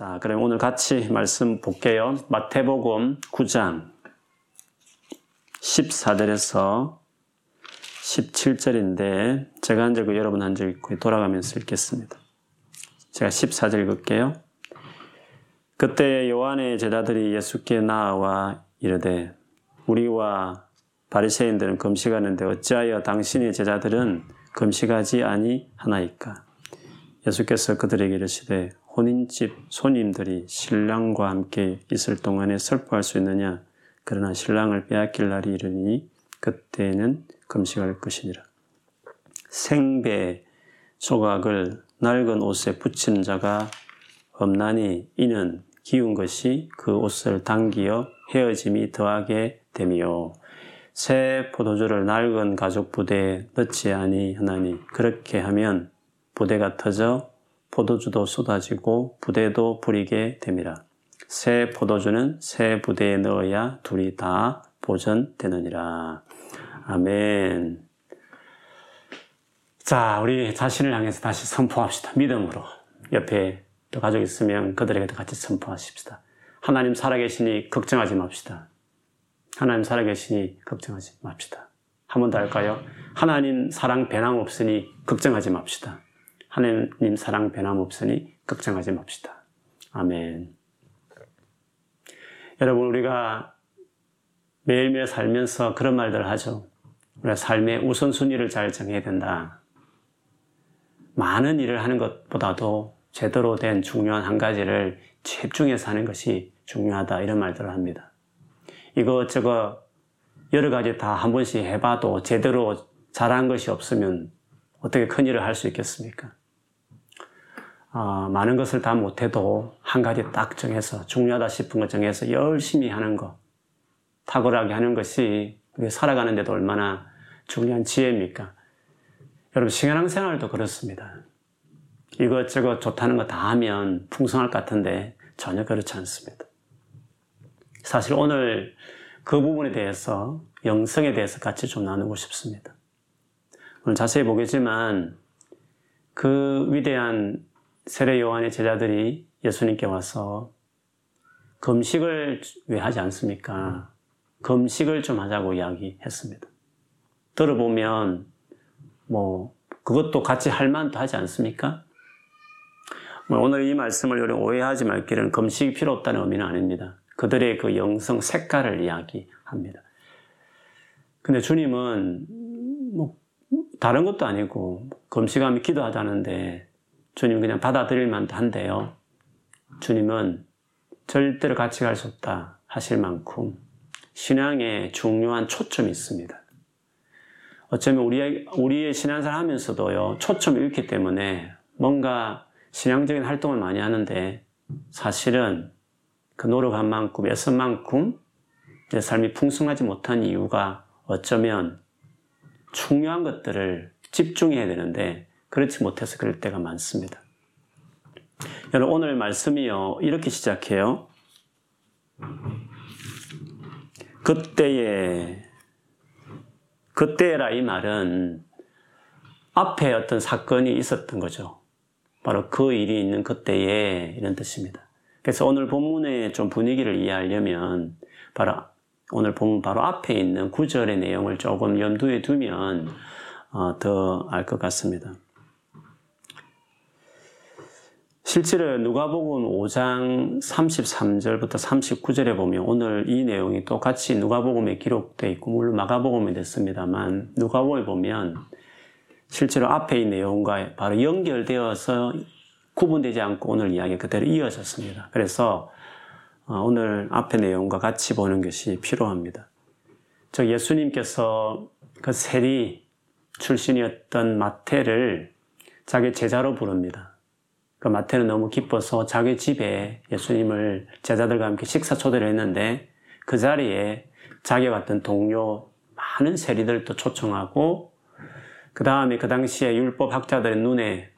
자, 그럼 오늘 같이 말씀 볼게요. 마태복음 9장 14절에서 17절인데 제가 한 적, 여러분 한적 있고 돌아가면서 읽겠습니다. 제가 14절 읽을게요. 그때 요한의 제자들이 예수께 나와 이르되 우리와 바리새인들은 금식하는데 어찌하여 당신의 제자들은 금식하지 아니하나이까? 예수께서 그들에게 이르시되 혼인집 손님들이 신랑과 함께 있을 동안에 슬퍼할 수 있느냐? 그러나 신랑을 빼앗길 날이 이르니 그때는 금식할 것이니라. 생배 조각을 낡은 옷에 붙인 자가 없나니 이는 기운 것이 그 옷을 당기어 헤어짐이 더하게 되며 새 포도주를 낡은 가죽 부대에 넣지 아니하나니 그렇게 하면 부대가 터져 포도주도 쏟아지고 부대도 부리게 됨이라. 새 포도주는 새 부대에 넣어야 둘이 다 보존되느니라. 아멘. 자, 우리 자신을 향해서 다시 선포합시다. 믿음으로. 옆에 또 가족 있으면 그들에게도 같이 선포하십시다. 하나님 살아계시니 걱정하지 맙시다. 하나님 살아계시니 걱정하지 맙시다. 한 번 더 할까요? 하나님 사랑 배남 없으니 걱정하지 맙시다. 하나님 사랑 변함없으니 걱정하지 맙시다. 아멘. 여러분, 우리가 매일매일 살면서 그런 말들을 하죠. 우리가 삶의 우선순위를 잘 정해야 된다. 많은 일을 하는 것보다도 제대로 된 중요한 한 가지를 집중해서 하는 것이 중요하다. 이런 말들을 합니다. 이것저것 여러 가지 다 한 번씩 해봐도 제대로 잘한 것이 없으면 어떻게 큰 일을 할 수 있겠습니까? 어, 많은 것을 다 못해도 한 가지 딱 정해서 중요하다 싶은 거 정해서 열심히 하는 거 탁월하게 하는 것이 우리 살아가는 데도 얼마나 중요한 지혜입니까? 여러분 신앙생활도 그렇습니다. 이것저것 좋다는 거 다 하면 풍성할 것 같은데 전혀 그렇지 않습니다. 사실 오늘 그 부분에 대해서 영성에 대해서 같이 좀 나누고 싶습니다. 오늘 자세히 보겠지만 그 위대한 세례 요한의 제자들이 예수님께 와서 금식을 왜 하지 않습니까? 금식을 좀 하자고 이야기했습니다. 들어보면 뭐 그것도 같이 할 만도 하지 않습니까? 뭐 오늘 이 말씀을 오해하지 말기를 금식이 필요 없다는 의미는 아닙니다. 그들의 그 영성 색깔을 이야기합니다. 근데 주님은 뭐 다른 것도 아니고 금식하면 기도하자는데 주님 그냥 받아들일 만도 한데요. 주님은 절대로 같이 갈 수 없다 하실 만큼 신앙에 중요한 초점이 있습니다. 어쩌면 우리의, 우리의 신앙생활 하면서도요, 초점이 있기 때문에 뭔가 신앙적인 활동을 많이 하는데 사실은 그 노력한 만큼, 애쓴 만큼 내 삶이 풍성하지 못한 이유가 어쩌면 중요한 것들을 집중해야 되는데 그렇지 못해서 그럴 때가 많습니다. 여러분, 오늘 말씀이요, 이렇게 시작해요. 그때에, 그때라 이 말은 앞에 어떤 사건이 있었던 거죠. 바로 그 일이 있는 그때에 이런 뜻입니다. 그래서 오늘 본문의 좀 분위기를 이해하려면 바로 오늘 본문 바로 앞에 있는 구절의 내용을 조금 염두에 두면 어, 더알 것 같습니다. 실제로 누가복음 5장 33절부터 39절에 보면 오늘 이 내용이 똑같이 누가복음에 기록되어 있고 물론 마가복음에 됐습니다만 누가복음에 보면 실제로 앞에 이 내용과 바로 연결되어서 구분되지 않고 오늘 이야기 그대로 이어졌습니다. 그래서 어, 오늘 앞에 내용과 같이 보는 것이 필요합니다. 저 예수님께서 그 세리 출신이었던 마태를 자기 제자로 부릅니다. 그 마태는 너무 기뻐서 자기 집에 예수님을 제자들과 함께 식사 초대를 했는데 그 자리에 자기와 같은 동료 많은 세리들도 초청하고 그 다음에 그 당시에 율법 학자들의 눈에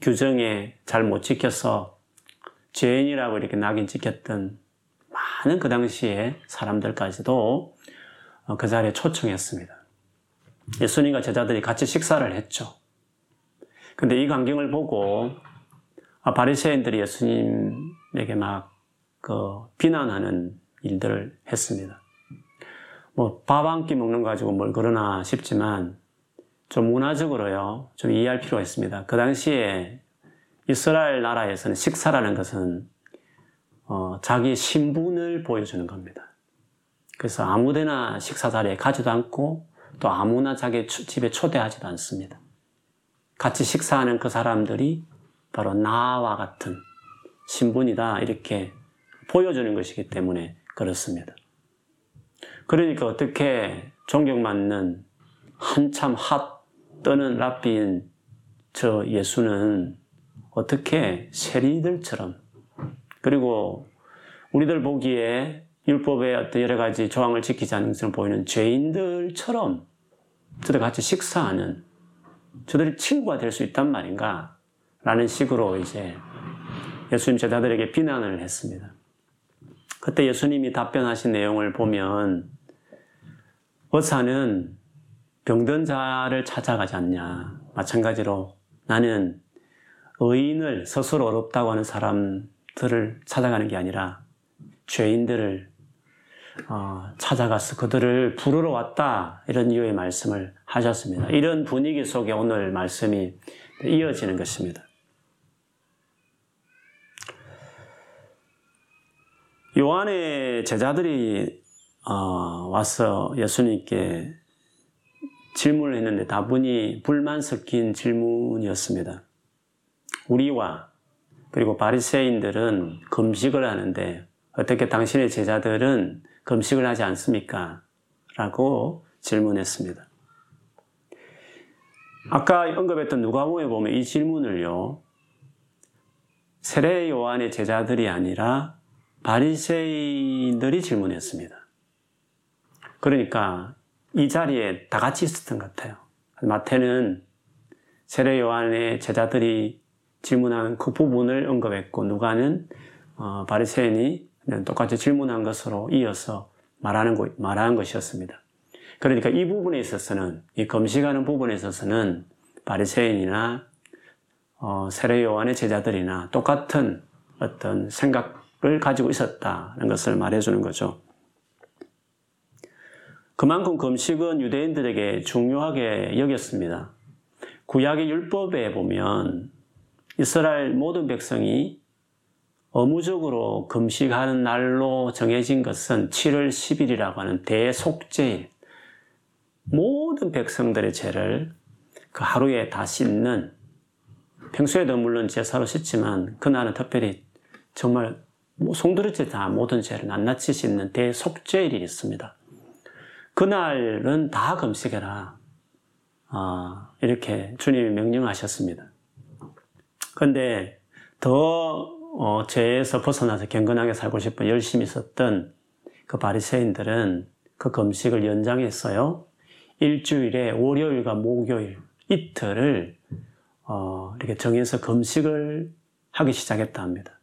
규정에 잘 못 지켜서 죄인이라고 이렇게 낙인 찍혔던 많은 그 당시에 사람들까지도 어, 그 자리에 초청했습니다. 예수님과 제자들이 같이 식사를 했죠. 근데 이 광경을 보고 아, 바리새인들이 예수님 예수님에게 막 그 비난하는 일들을 했습니다. 뭐 밥 한 끼 먹는 거 가지고 뭘 그러나 싶지만 좀 문화적으로요 좀 이해할 필요가 있습니다. 그 당시에 이스라엘 나라에서는 식사라는 것은 어, 자기 신분을 보여주는 겁니다. 그래서 아무데나 식사 자리에 가지도 않고 또 아무나 자기 집에 초대하지도 않습니다. 같이 식사하는 그 사람들이 바로 나와 같은 신분이다 이렇게 보여주는 것이기 때문에 그렇습니다. 그러니까 어떻게 존경받는 한참 핫 떠는 랍비인 저 예수는 어떻게 세리들처럼 그리고 우리들 보기에 율법의 어떤 여러 가지 조항을 지키지 않는 것을 보이는 죄인들처럼 저들 같이 식사하는 저들이 친구가 될 수 있단 말인가? 라는 식으로 이제 예수님 제자들에게 비난을 했습니다. 그때 예수님이 답변하신 내용을 보면 의사는 병든 자를 찾아가지 않냐. 마찬가지로 나는 의인을 스스로 어렵다고 하는 사람들을 찾아가는 게 아니라 죄인들을 어, 찾아가서 그들을 부르러 왔다 이런 이유의 말씀을 하셨습니다. 이런 분위기 속에 오늘 말씀이 이어지는 것입니다. 요한의 제자들이 어, 와서 예수님께 질문을 했는데 다분히 불만 섞인 질문이었습니다. 우리와 그리고 바리새인들은 금식을 하는데 어떻게 당신의 제자들은 금식을 하지 않습니까? 라고 질문했습니다. 아까 언급했던 누가복음에 보면 이 질문을요. 세례 요한의 제자들이 아니라 바리새인들이 질문했습니다. 그러니까 이 자리에 다 같이 있었던 것 같아요. 마태는 세례 요한의 제자들이 질문한 그 부분을 언급했고 누가는 어, 바리새인이 똑같이 질문한 것으로 이어서 말하는 거, 말한 것이었습니다. 그러니까 이 부분에 있어서는 이 금식하는 부분에 있어서는 바리새인이나 어, 세례 요한의 제자들이나 똑같은 어떤 생각 을 가지고 있었다는 것을 말해주는 거죠. 그만큼 금식은 유대인들에게 중요하게 여겼습니다. 구약의 율법에 보면 이스라엘 모든 백성이 의무적으로 금식하는 날로 정해진 것은 7월 10일이라고 하는 대속죄일. 모든 백성들의 죄를 그 하루에 다 씻는 평소에도 물론 제사로 씻지만 그날은 특별히 정말 송두리째 다 모든 죄를 낱낱이 씻는 대속죄일이 있습니다. 그날은 다 금식해라. 아, 이렇게 주님이 명령하셨습니다. 근데 더 어, 죄에서 벗어나서 경건하게 살고 싶어 열심히 썼던 그 바리새인들은 그 금식을 연장했어요. 일주일에 월요일과 목요일 이틀을 어, 이렇게 정해서 금식을 하기 시작했다 합니다.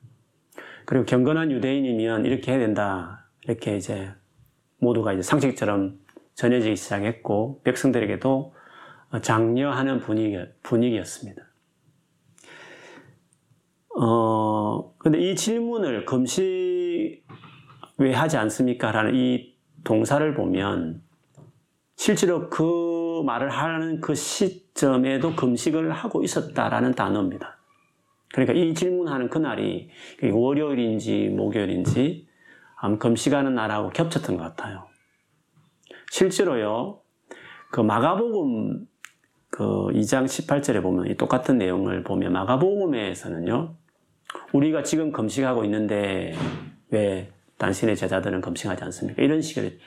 그리고 경건한 유대인이면 이렇게 해야 된다. 이렇게 이제 모두가 이제 상식처럼 전해지기 시작했고 백성들에게도 장려하는 분위기, 분위기였습니다. 어, 근데 이 질문을 금식 왜 하지 않습니까? 라는 이 동사를 보면 실제로 그 말을 하는 그 시점에도 금식을 하고 있었다라는 단어입니다. 그러니까 이 질문하는 그날이 월요일인지 목요일인지 금식하는 날하고 겹쳤던 것 같아요. 실제로요, 그 마가복음 그 2장 18절에 보면 이 똑같은 내용을 보면 마가복음에서는요, 우리가 지금 금식하고 있는데 왜 당신의 제자들은 금식하지 않습니까? 이런 식의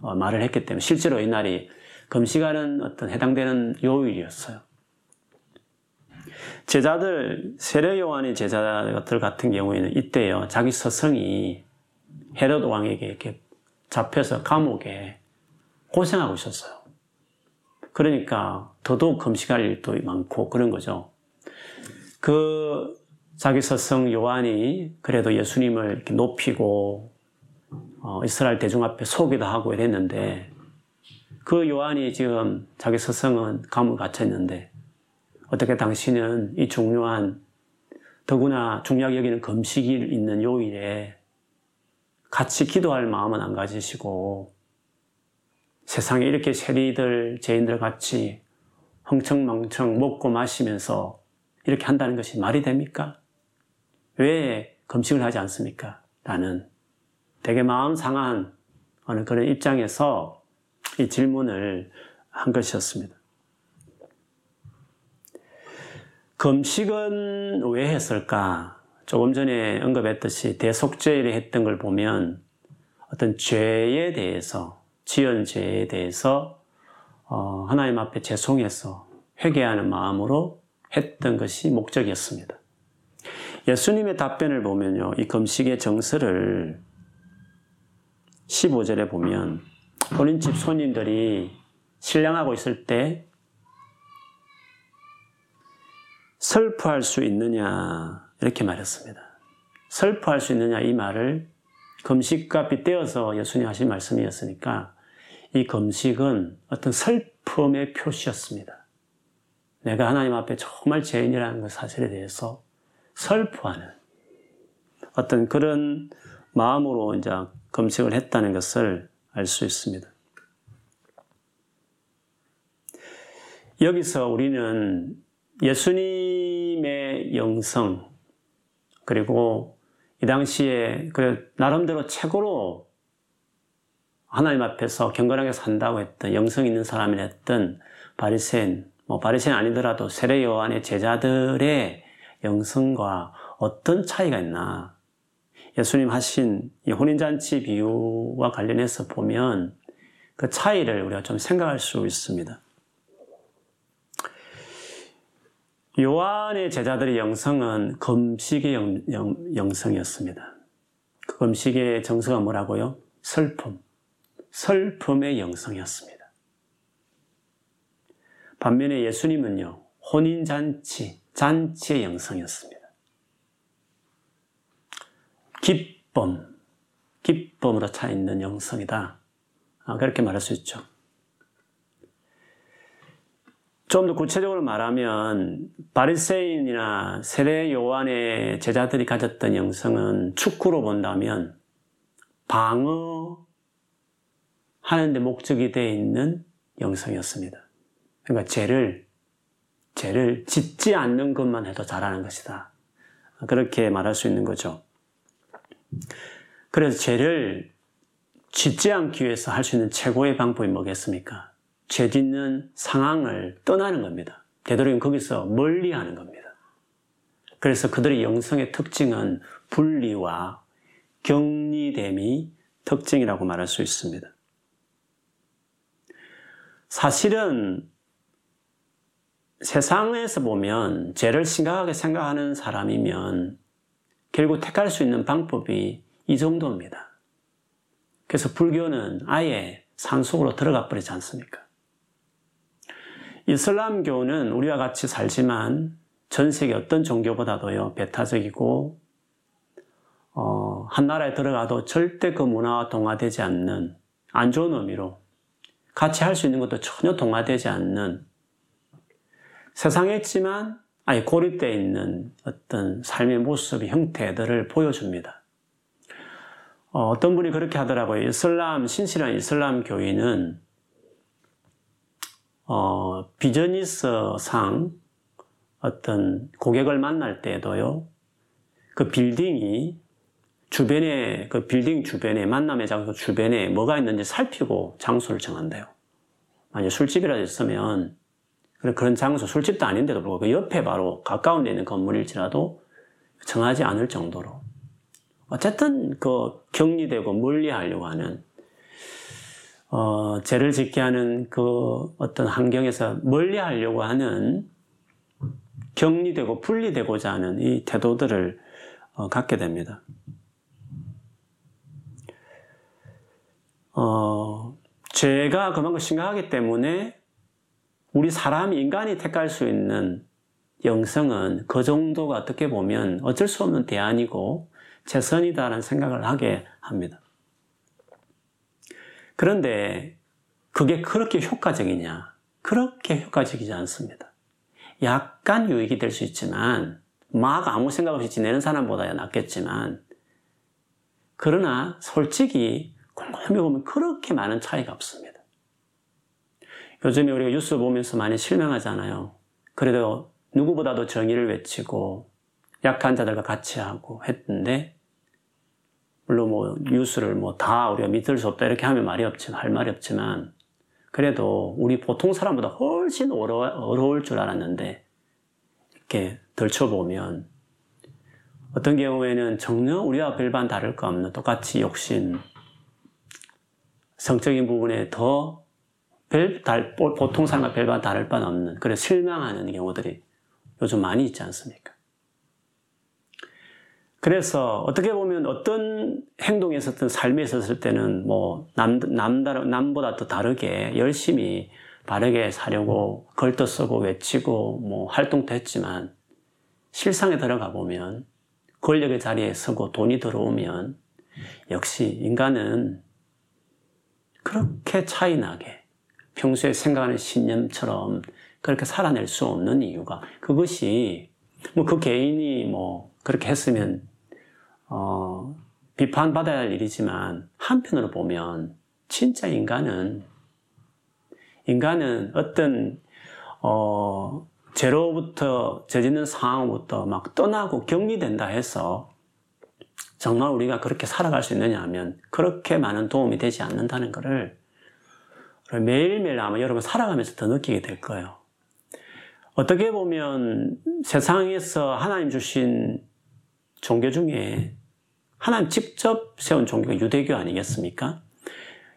어, 말을 했기 때문에 실제로 이날이 금식하는 어떤 해당되는 요일이었어요. 제자들, 세례 요한의 제자들 같은 경우에는 이때요, 자기 서성이 헤롯 왕에게 이렇게 잡혀서 감옥에 고생하고 있었어요. 그러니까 더더욱 금식할 일도 많고 그런 거죠. 그 자기 서성 요한이 그래도 예수님을 이렇게 높이고 어, 이스라엘 대중 앞에 소기도 하고 이랬는데 그 요한이 지금 자기 서성은 감을 갇혀 있는데 어떻게 당신은 이 중요한 더구나 중요하게 여기는 금식이 있는 요일에 같이 기도할 마음은 안 가지시고 세상에 이렇게 세리들, 죄인들 같이 흥청망청 먹고 마시면서 이렇게 한다는 것이 말이 됩니까? 왜 금식을 하지 않습니까? 라는 되게 마음 상한 어느 그런 입장에서 이 질문을 한 것이었습니다. 금식은 왜 했을까? 조금 전에 언급했듯이 대속죄를 했던 걸 보면 어떤 죄에 대해서, 지은 죄에 대해서 어, 하나님 앞에 죄송해서 회개하는 마음으로 했던 것이 목적이었습니다. 예수님의 답변을 보면요, 이 금식의 정서를 15절에 보면 본인 집 손님들이 신랑하고 있을 때 슬퍼할 수 있느냐 이렇게 말했습니다. 슬퍼할 수 있느냐 이 말을 금식과 빗대어서 예수님 하신 말씀이었으니까 이 금식은 어떤 슬픔의 표시였습니다. 내가 하나님 앞에 정말 죄인이라는 그 사실에 대해서 슬퍼하는 어떤 그런 마음으로 이제 금식을 했다는 것을 알 수 있습니다. 여기서 우리는 예수님의 영성, 그리고 이 당시에 그 나름대로 최고로 하나님 앞에서 경건하게 산다고 했던 영성 있는 사람이 했던 바리새인, 뭐 바리새인 아니더라도 세례 요한의 제자들의 영성과 어떤 차이가 있나? 예수님 하신 이 혼인잔치 비유와 관련해서 보면 그 차이를 우리가 좀 생각할 수 있습니다. 요한의 제자들의 영성은 금식의 영, 영, 영성이었습니다. 그 금식의 정서가 뭐라고요? 슬픔. 슬픔의 영성이었습니다. 반면에 예수님은요, 혼인잔치, 잔치의 영성이었습니다. 기쁨, 기쁨으로 차 있는 영성이다. 아, 그렇게 말할 수 있죠. 좀 더 구체적으로 말하면 바리새인이나 세례 요한의 제자들이 가졌던 영성은 축구로 본다면 방어 하는데 목적이 되어 있는 영성이었습니다. 그러니까 죄를 죄를 짓지 않는 것만 해도 잘하는 것이다. 그렇게 말할 수 있는 거죠. 그래서 죄를 짓지 않기 위해서 할 수 있는 최고의 방법이 뭐겠습니까? 죄 짓는 상황을 떠나는 겁니다. 되도록이면 거기서 멀리 하는 겁니다. 그래서 그들의 영성의 특징은 분리와 격리됨이 특징이라고 말할 수 있습니다. 사실은 세상에서 보면 죄를 심각하게 생각하는 사람이면 결국 택할 수 있는 방법이 이 정도입니다. 그래서 불교는 아예 산속으로 들어가 버리지 않습니까? 이슬람교는 우리와 같이 살지만 전 세계 어떤 종교보다도요, 배타적이고, 어, 한 나라에 들어가도 절대 그 문화와 동화되지 않는, 안 좋은 의미로, 같이 할 수 있는 것도 전혀 동화되지 않는, 세상에 있지만, 아예 고립되어 있는 어떤 삶의 모습의 형태들을 보여줍니다. 어, 어떤 분이 그렇게 하더라고요. 이슬람, 신실한 이슬람 교인은 어, 비즈니스상 어떤 고객을 만날 때도요, 그 빌딩이 주변에, 그 빌딩 주변에, 만남의 장소 주변에 뭐가 있는지 살피고 장소를 정한대요. 만약 술집이라도 있으면, 그런 장소, 술집도 아닌데도 불구하고 그 옆에 바로 가까운 데 있는 건물일지라도 정하지 않을 정도로. 어쨌든 그 격리되고 멀리 하려고 하는 어, 죄를 짓게 하는 그 어떤 환경에서 멀리 하려고 하는 격리되고 분리되고자 하는 이 태도들을 어, 갖게 됩니다. 어, 죄가 그만큼 심각하기 때문에 우리 사람, 인간이 택할 수 있는 영성은 그 정도가 어떻게 보면 어쩔 수 없는 대안이고 최선이다라는 생각을 하게 합니다. 그런데 그게 그렇게 효과적이냐? 그렇게 효과적이지 않습니다. 약간 유익이 될 수 있지만 막 아무 생각 없이 지내는 사람보다야 낫겠지만 그러나 솔직히 곰곰이 보면 그렇게 많은 차이가 없습니다. 요즘에 우리가 뉴스 보면서 많이 실망하잖아요. 그래도 누구보다도 정의를 외치고 약한 자들과 같이 하고 했는데 물론 뭐 뉴스를 뭐 다 우리가 믿을 수 없다 이렇게 하면 말이 없지만 할 말이 없지만 그래도 우리 보통 사람보다 훨씬 어려워, 어려울 줄 알았는데 이렇게 덜쳐보면 어떤 경우에는 전혀 우리와 별반 다를 거 없는 똑같이 욕심, 성적인 부분에 더 별, 달, 보통 사람과 별반 다를 바 없는 그래 실망하는 경우들이 요즘 많이 있지 않습니까? 그래서 어떻게 보면 어떤 행동에 있었든 삶에 있었을 때는 뭐 남, 남, 남보다 더 다르게 열심히 바르게 사려고 걸떠 쓰고 외치고 뭐 활동도 했지만 실상에 들어가 보면 권력의 자리에 서고 돈이 들어오면 역시 인간은 그렇게 차이나게 평소에 생각하는 신념처럼 그렇게 살아낼 수 없는 이유가 그것이 뭐 그 개인이 뭐 그렇게 했으면 어, 비판받아야 할 일이지만 한편으로 보면 진짜 인간은 인간은 어떤 어, 죄로부터 죄짓는 상황부터 막 떠나고 격리된다 해서 정말 우리가 그렇게 살아갈 수 있느냐 하면 그렇게 많은 도움이 되지 않는다는 것을 매일매일 아마 여러분 살아가면서 더 느끼게 될 거예요. 어떻게 보면 세상에서 하나님 주신 종교 중에 하나님 직접 세운 종교가 유대교 아니겠습니까?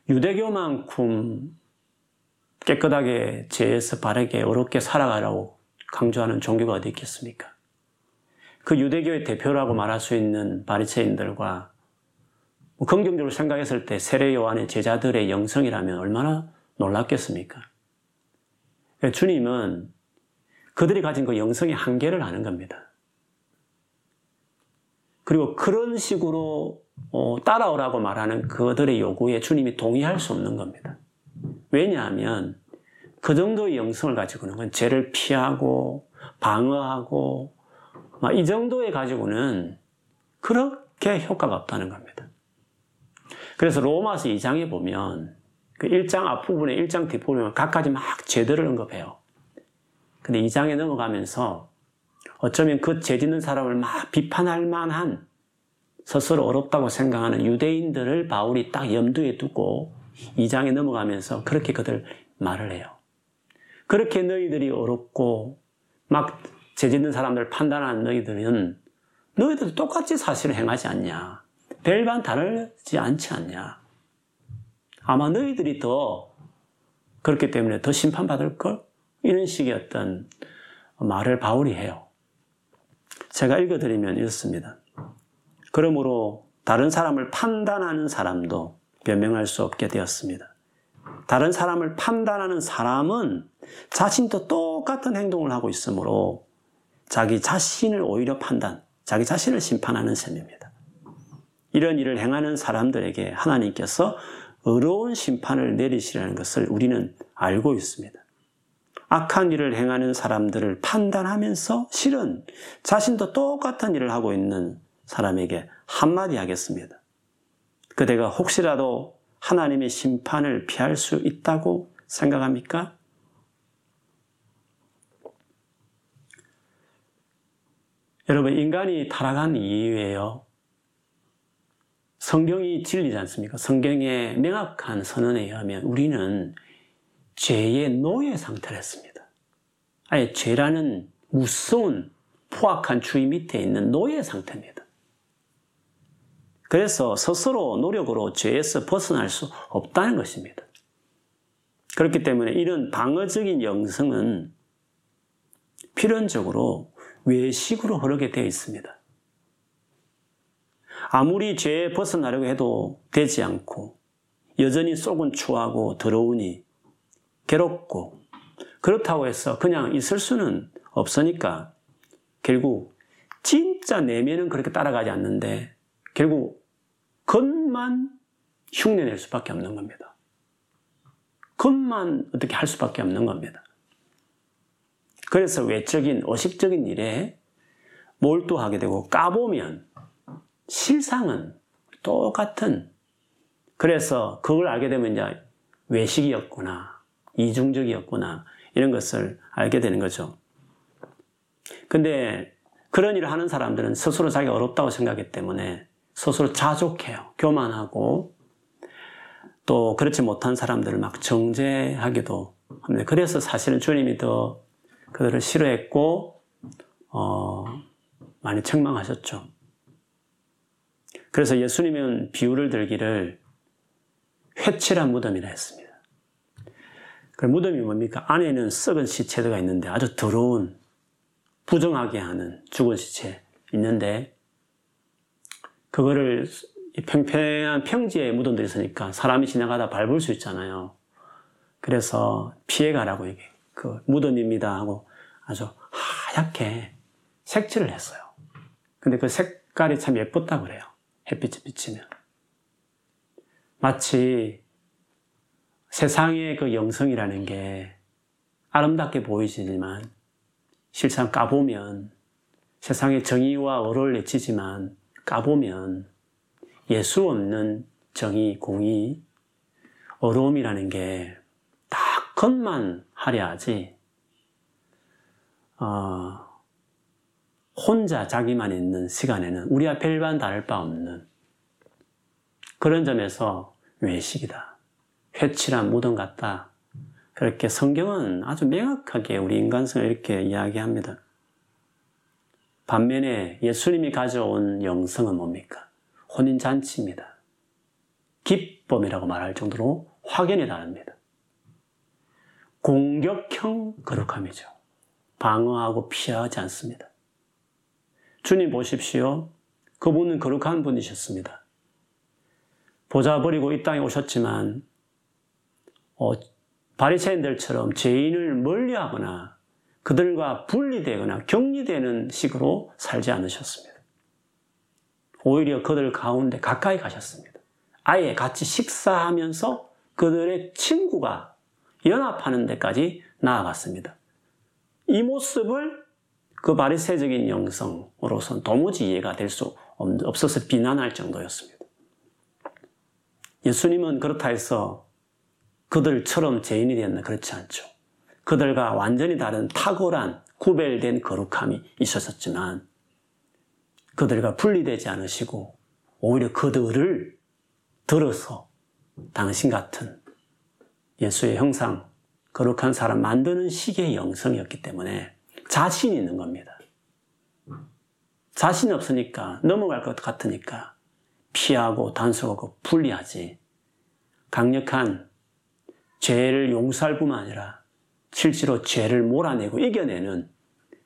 유대교만큼 깨끗하게 죄에서 바르게 어렵게 살아가라고 강조하는 종교가 어디 있겠습니까? 그 유대교의 대표라고 말할 수 있는 바리새인들과 뭐 긍정적으로 생각했을 때 세례 요한의 제자들의 영성이라면 얼마나 놀랍겠습니까? 그러니까 주님은 그들이 가진 그 영성의 한계를 아는 겁니다. 그리고 그런 식으로 어, 따라오라고 말하는 그들의 요구에 주님이 동의할 수 없는 겁니다. 왜냐하면 그 정도의 영성을 가지고는 건 죄를 피하고 방어하고 이 정도에 가지고는 그렇게 효과가 없다는 겁니다. 그래서 로마서 2장에 보면 그 1장 앞부분에 1장 뒷부분에 각가지 막 죄들을 언급해요. 근데 2장에 넘어가면서 어쩌면 그 죄짓는 사람을 막 비판할 만한 스스로 어렵다고 생각하는 유대인들을 바울이 딱 염두에 두고 2장에 넘어가면서 그렇게 그들 말을 해요. 그렇게 너희들이 어렵고 막 죄짓는 사람들 판단하는 너희들은 너희들도 똑같이 사실을 행하지 않냐. 별반 다르지 않지 않냐. 아마 너희들이 더 그렇기 때문에 더 심판받을 걸? 이런 식의 어떤 말을 바울이 해요. 제가 읽어드리면 이렇습니다. 그러므로 다른 사람을 판단하는 사람도 변명할 수 없게 되었습니다. 다른 사람을 판단하는 사람은 자신도 똑같은 행동을 하고 있으므로 자기 자신을 오히려 판단, 자기 자신을 심판하는 셈입니다. 이런 일을 행하는 사람들에게 하나님께서 어려운 심판을 내리시라는 것을 우리는 알고 있습니다. 악한 일을 행하는 사람들을 판단하면서 실은 자신도 똑같은 일을 하고 있는 사람에게 한마디 하겠습니다. 그대가 혹시라도 하나님의 심판을 피할 수 있다고 생각합니까? 여러분, 인간이 타락한 이유에요. 성경이 진리지 않습니까? 성경의 명확한 선언에 의하면 우리는 죄의 노예 상태를 했습니다. 아예 죄라는 무서운 포악한 주의 밑에 있는 노예 상태입니다. 그래서 스스로 노력으로 죄에서 벗어날 수 없다는 것입니다. 그렇기 때문에 이런 방어적인 영성은 필연적으로 외식으로 흐르게 되어 있습니다. 아무리 죄에 벗어나려고 해도 되지 않고 여전히 속은 추하고 더러우니 괴롭고 그렇다고 해서 그냥 있을 수는 없으니까 결국 진짜 내면은 그렇게 따라가지 않는데 결국 겉만 흉내낼 수밖에 없는 겁니다. 겉만 어떻게 할 수밖에 없는 겁니다. 그래서 외적인 의식적인 일에 몰두하게 되고 까보면 실상은 똑같은 그래서 그걸 알게 되면 이제 외식이었구나 이중적이었구나 이런 것을 알게 되는 거죠. 근데 그런 일을 하는 사람들은 스스로 자기가 어렵다고 생각하기 때문에 스스로 자족해요. 교만하고 또 그렇지 못한 사람들을 막 정죄하기도 합니다. 그래서 사실은 주님이 더 그들을 싫어했고 어, 많이 책망하셨죠. 그래서 예수님은 비유를 들기를 회칠한 무덤이라 했습니다. 그 무덤이 뭡니까? 안에는 썩은 시체가 있는데 아주 더러운 부정하게 하는 죽은 시체 있는데 그거를 평평한 평지에 무덤들이 있으니까 사람이 지나가다 밟을 수 있잖아요. 그래서 피해가라고 이게 그 무덤입니다 하고 아주 하얗게 색칠을 했어요. 근데 그 색깔이 참 예뻤다 그래요. 햇빛이 비치면. 마치 세상의 그 영성이라는 게 아름답게 보이지만 실상 까보면 세상의 정의와 어를 외치지만 까보면 예수 없는 정의, 공의, 어려움이라는 게다 겉만 하려 하지, 어, 혼자 자기만 있는 시간에는 우리와 별반 다를 바 없는 그런 점에서 외식이다. 회칠한 무덤 같다. 그렇게 성경은 아주 명확하게 우리 인간성을 이렇게 이야기합니다. 반면에 예수님이 가져온 영성은 뭡니까? 혼인잔치입니다. 기쁨이라고 말할 정도로 확연히 다릅니다. 공격형 거룩함이죠. 방어하고 피하지 않습니다. 주님 보십시오. 그분은 거룩한 분이셨습니다. 보자 버리고 이 땅에 오셨지만 어, 바리새인들처럼 죄인을 멀리하거나 그들과 분리되거나 격리되는 식으로 살지 않으셨습니다. 오히려 그들 가운데 가까이 가셨습니다. 아예 같이 식사하면서 그들의 친구가 연합하는 데까지 나아갔습니다. 이 모습을 그 바리새적인 영성으로선 도무지 이해가 될 수 없어서 비난할 정도였습니다. 예수님은 그렇다 해서 그들처럼 죄인이 되었나 그렇지 않죠. 그들과 완전히 다른 탁월한 구별된 거룩함이 있었지만 그들과 분리되지 않으시고 오히려 그들을 들어서 당신 같은 예수의 형상, 거룩한 사람 만드는 식의 영성이었기 때문에 자신이 있는 겁니다. 자신이 없으니까 넘어갈 것 같으니까 피하고 단속하고 분리하지. 강력한 죄를 용서할 뿐만 아니라 실제로 죄를 몰아내고 이겨내는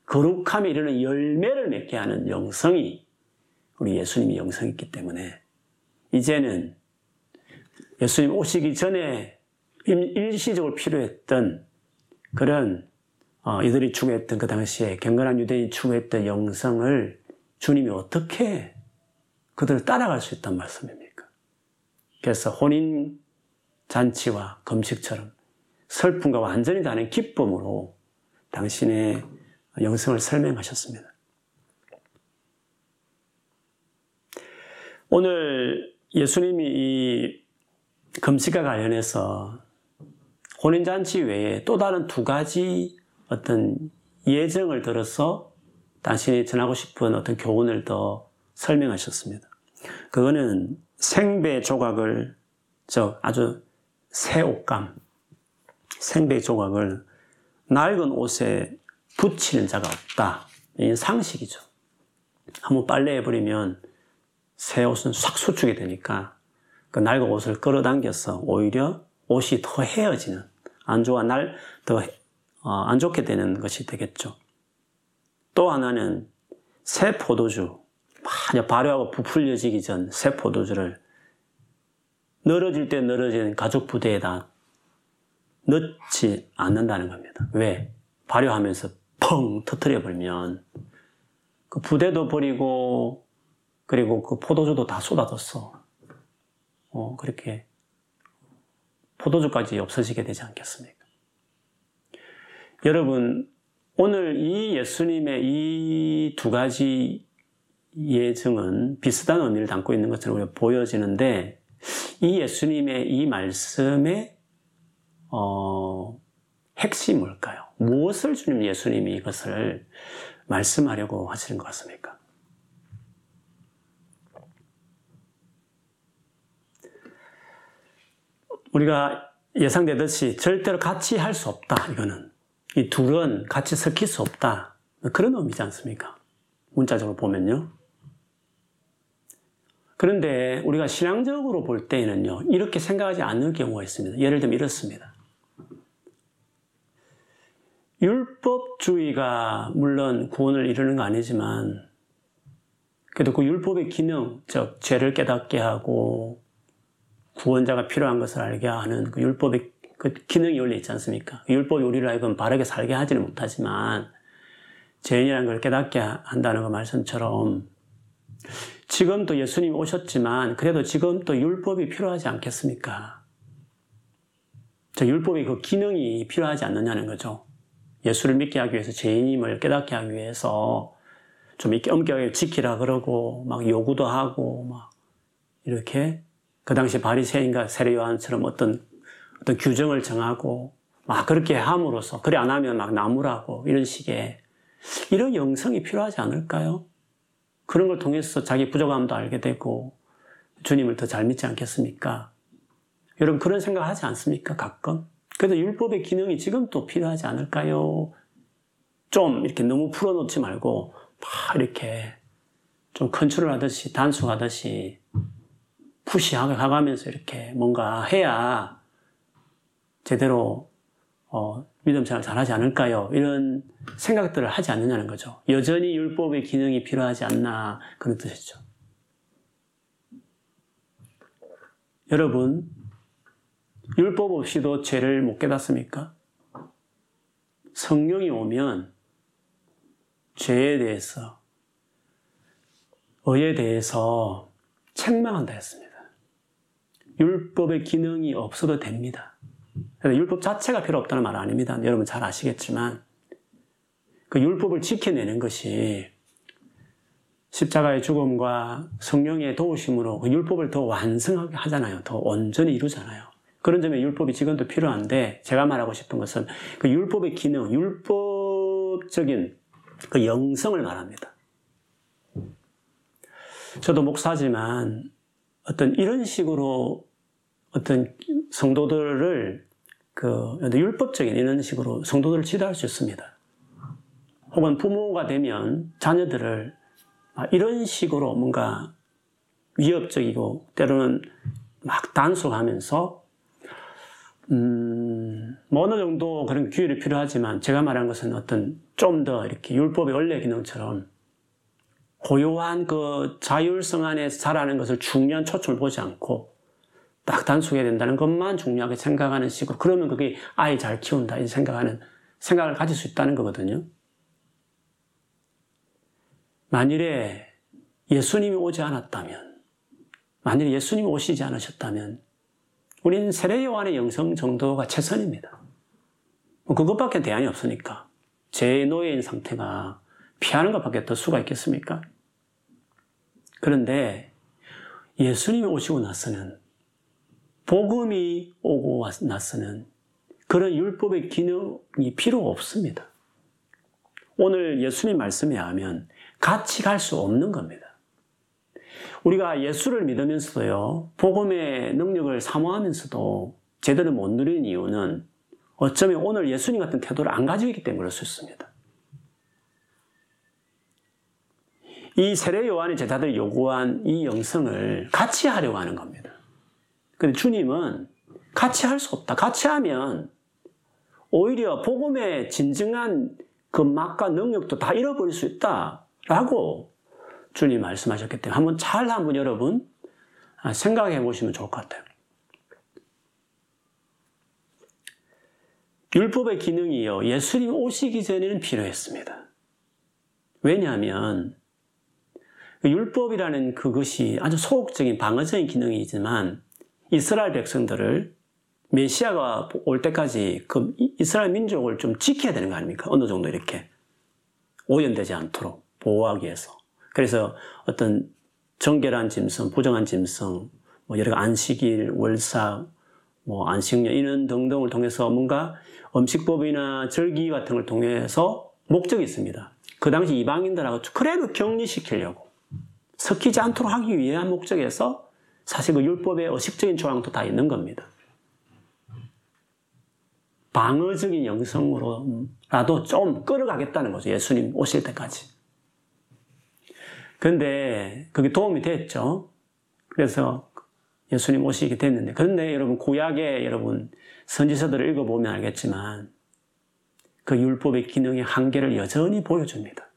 거룩함에 이르는 열매를 맺게 하는 영성이 우리 예수님이 영성이기 때문에 이제는 예수님 오시기 전에 일시적으로 필요했던 그런 어, 이들이 추구했던 그 당시에 경건한 유대인이 추구했던 영성을 주님이 어떻게 그들을 따라갈 수 있단 말씀입니까? 그래서 혼인 잔치와 금식처럼 슬픔과 완전히 다른 기쁨으로 당신의 영성을 설명하셨습니다. 오늘 예수님이 이 금식과 관련해서 혼인잔치 외에 또 다른 두 가지 어떤 예정을 들어서 당신이 전하고 싶은 어떤 교훈을 더 설명하셨습니다. 그거는 생배 조각을 저 아주 새 옷감, 생배 조각을 낡은 옷에 붙이는 자가 없다. 이 상식이죠. 한번 빨래해버리면 새 옷은 싹 수축이 되니까 그 낡은 옷을 끌어당겨서 오히려 옷이 더 헤어지는 안 좋아 날 더안 어, 좋게 되는 것이 되겠죠. 또 하나는 새 포도주 만약 발효하고 부풀려지기 전 새 포도주를 늘어질 때 늘어지는 가죽 부대에다 넣지 않는다는 겁니다. 왜? 발효하면서 펑 터트려 버리면 그 부대도 버리고 그리고 그 포도주도 다 쏟아졌어. 어, 그렇게 포도주까지 없어지게 되지 않겠습니까? 여러분, 오늘 이 예수님의 이 두 가지 예증은 비슷한 의미를 담고 있는 것처럼 보여지는데 이 예수님의 이 말씀의 어, 핵심이 뭘까요? 무엇을 주님 예수님이 이것을 말씀하려고 하시는 것 같습니까? 우리가 예상되듯이 절대로 같이 할 수 없다, 이거는. 이 둘은 같이 섞일 수 없다. 그런 의미지 않습니까? 문자적으로 보면요. 그런데 우리가 신앙적으로 볼 때에는요, 이렇게 생각하지 않는 경우가 있습니다. 예를 들면 이렇습니다. 율법주의가 물론 구원을 이루는 거 아니지만, 그래도 그 율법의 기능, 즉, 죄를 깨닫게 하고, 구원자가 필요한 것을 알게 하는 그 율법의 그 기능이 원래 있지 않습니까? 그 율법이 우리를 하여금 바르게 살게 하지는 못하지만 죄인이라는 걸 깨닫게 한다는 그 말씀처럼 지금 도 예수님이 오셨지만 그래도 지금 또 율법이 필요하지 않겠습니까? 저 율법의 그 기능이 필요하지 않느냐는 거죠. 예수를 믿게 하기 위해서 죄인임을 깨닫게 하기 위해서 좀 이렇게 엄격하게 지키라 그러고 막 요구도 하고 막 이렇게 그 당시 바리새인과 세례 요한처럼 어떤 어떤 규정을 정하고 막 그렇게 함으로써 그래 안 하면 막 나무라고 이런 식의 이런 영성이 필요하지 않을까요? 그런 걸 통해서 자기 부족함도 알게 되고 주님을 더 잘 믿지 않겠습니까? 여러분 그런 생각 하지 않습니까? 가끔? 그래도 율법의 기능이 지금 또 필요하지 않을까요? 좀 이렇게 너무 풀어놓지 말고 막 이렇게 좀 컨트롤 하듯이 단속하듯이 푸시하게 가면서 이렇게 뭔가 해야 제대로 어, 믿음 생활 잘하지 않을까요? 이런 생각들을 하지 않느냐는 거죠. 여전히 율법의 기능이 필요하지 않나 그런 뜻이죠. 여러분, 율법 없이도 죄를 못 깨닫습니까? 성령이 오면 죄에 대해서, 의에 대해서 책망한다 했습니다. 율법의 기능이 없어도 됩니다. 율법 자체가 필요 없다는 말 아닙니다. 여러분 잘 아시겠지만 그 율법을 지켜내는 것이 십자가의 죽음과 성령의 도우심으로 그 율법을 더 완성하게 하잖아요. 더 온전히 이루잖아요. 그런 점에 율법이 지금도 필요한데 제가 말하고 싶은 것은 그 율법의 기능, 율법적인 그 영성을 말합니다. 저도 목사지만 어떤 이런 식으로 어떤 성도들을 그 율법적인 이런 식으로 성도들을 지도할 수 있습니다. 혹은 부모가 되면 자녀들을 이런 식으로 뭔가 위협적이고 때로는 막 단속하면서 음, 뭐 어느 정도 그런 규율이 필요하지만 제가 말한 것은 어떤 좀 더 이렇게 율법의 원래 기능처럼 고요한 그 자율성 안에서 자라는 것을 중요한 초점을 보지 않고 딱 단속해야 된다는 것만 중요하게 생각하는 식으로 그러면 그게 아이 잘 키운다 이 생각하는 생각을 가질 수 있다는 거거든요. 만일에 예수님이 오지 않았다면 만일에 예수님이 오시지 않으셨다면 우리는 세례 요한의 영성 정도가 최선입니다. 뭐 그것밖에 대안이 없으니까 제 노예인 상태가 피하는 것밖에 더 수가 있겠습니까? 그런데 예수님이 오시고 나서는 복음이 오고 나서는 그런 율법의 기능이 필요 없습니다. 오늘 예수님 말씀에 하면 같이 갈 수 없는 겁니다. 우리가 예수를 믿으면서도요, 복음의 능력을 사모하면서도 제대로 못 누리는 이유는 어쩌면 오늘 예수님 같은 태도를 안 가지고 있기 때문에 그럴 수 있습니다. 이 세례 요한의 제자들이 요구한 이 영성을 같이 하려고 하는 겁니다. 근데 주님은 같이 할 수 없다. 같이 하면 오히려 복음의 진정한 그 맛과 능력도 다 잃어버릴 수 있다. 라고 주님 말씀하셨기 때문에 한번 잘 한번 여러분 생각해 보시면 좋을 것 같아요. 율법의 기능이요. 예수님 오시기 전에는 필요했습니다. 왜냐하면 그 율법이라는 그것이 아주 소극적인 방어적인 기능이지만 이스라엘 백성들을 메시아가 올 때까지 그 이스라엘 민족을 좀 지켜야 되는 거 아닙니까? 어느 정도 이렇게 오염되지 않도록 보호하기 위해서. 그래서 어떤 정결한 짐승, 부정한 짐승, 뭐 여러 안식일, 월삭, 뭐 안식년 이런 등등을 통해서 뭔가 음식법이나 절기 같은 걸 통해서 목적이 있습니다. 그 당시 이방인들하고 그래도 격리시키려고 섞이지 않도록 하기 위한 목적에서 사실 그 율법의 의식적인 조항도 다 있는 겁니다. 방어적인 영성으로라도 좀 끌어가겠다는 거죠. 예수님 오실 때까지. 근데 그게 도움이 됐죠. 그래서 예수님 오시게 됐는데 그런데 여러분 구약에 여러분 선지서들을 읽어보면 알겠지만 그 율법의 기능의 한계를 여전히 보여줍니다.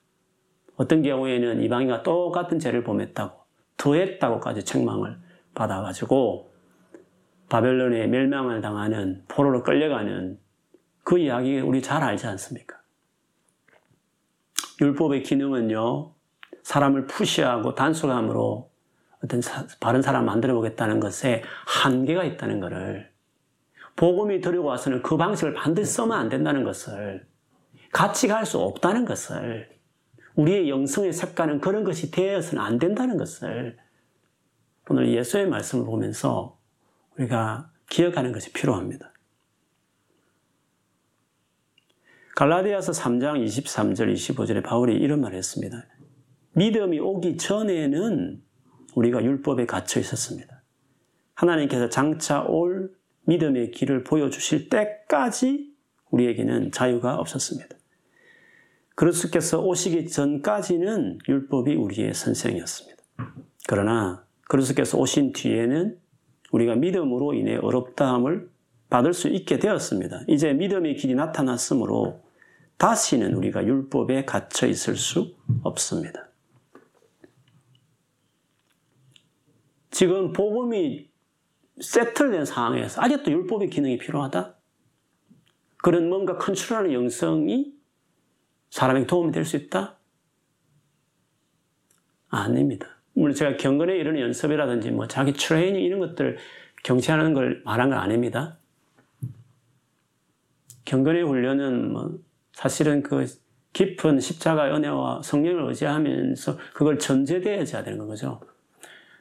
어떤 경우에는 이방인과 똑같은 죄를 범했다고 더했다고까지 책망을 받아가지고 바벨론의 멸망을 당하는 포로로 끌려가는 그 이야기 우리 잘 알지 않습니까? 율법의 기능은요 사람을 푸시하고 단순함으로 어떤 바른 사람 만들어 보겠다는 것에 한계가 있다는 것을 복음이 들고 와서는 그 방식을 반드시 써면 안 된다는 것을 같이 갈 수 없다는 것을 우리의 영성의 색깔은 그런 것이 되어서는 안 된다는 것을 오늘 예수의 말씀을 보면서 우리가 기억하는 것이 필요합니다. 갈라디아서 3장 23절 25절에 바울이 이런 말을 했습니다. 믿음이 오기 전에는 우리가 율법에 갇혀 있었습니다. 하나님께서 장차 올 믿음의 길을 보여주실 때까지 우리에게는 자유가 없었습니다. 그리스도께서 오시기 전까지는 율법이 우리의 선생이었습니다. 그러나 그리스도께서 오신 뒤에는 우리가 믿음으로 인해 어렵다함을 받을 수 있게 되었습니다. 이제 믿음의 길이 나타났으므로 다시는 우리가 율법에 갇혀 있을 수 없습니다. 지금 복음이 세틀된 상황에서 아직도 율법의 기능이 필요하다? 그런 뭔가 컨트롤하는 영성이 사람에게 도움이 될 수 있다? 아닙니다. 물론 제가 경건에 이르는 연습이라든지 뭐 자기 트레이닝 이런 것들 경치하는 걸 말한 건 아닙니다. 경건의 훈련은 뭐 사실은 그 깊은 십자가 은혜와 성령을 의지하면서 그걸 전제되어야 되는 거죠.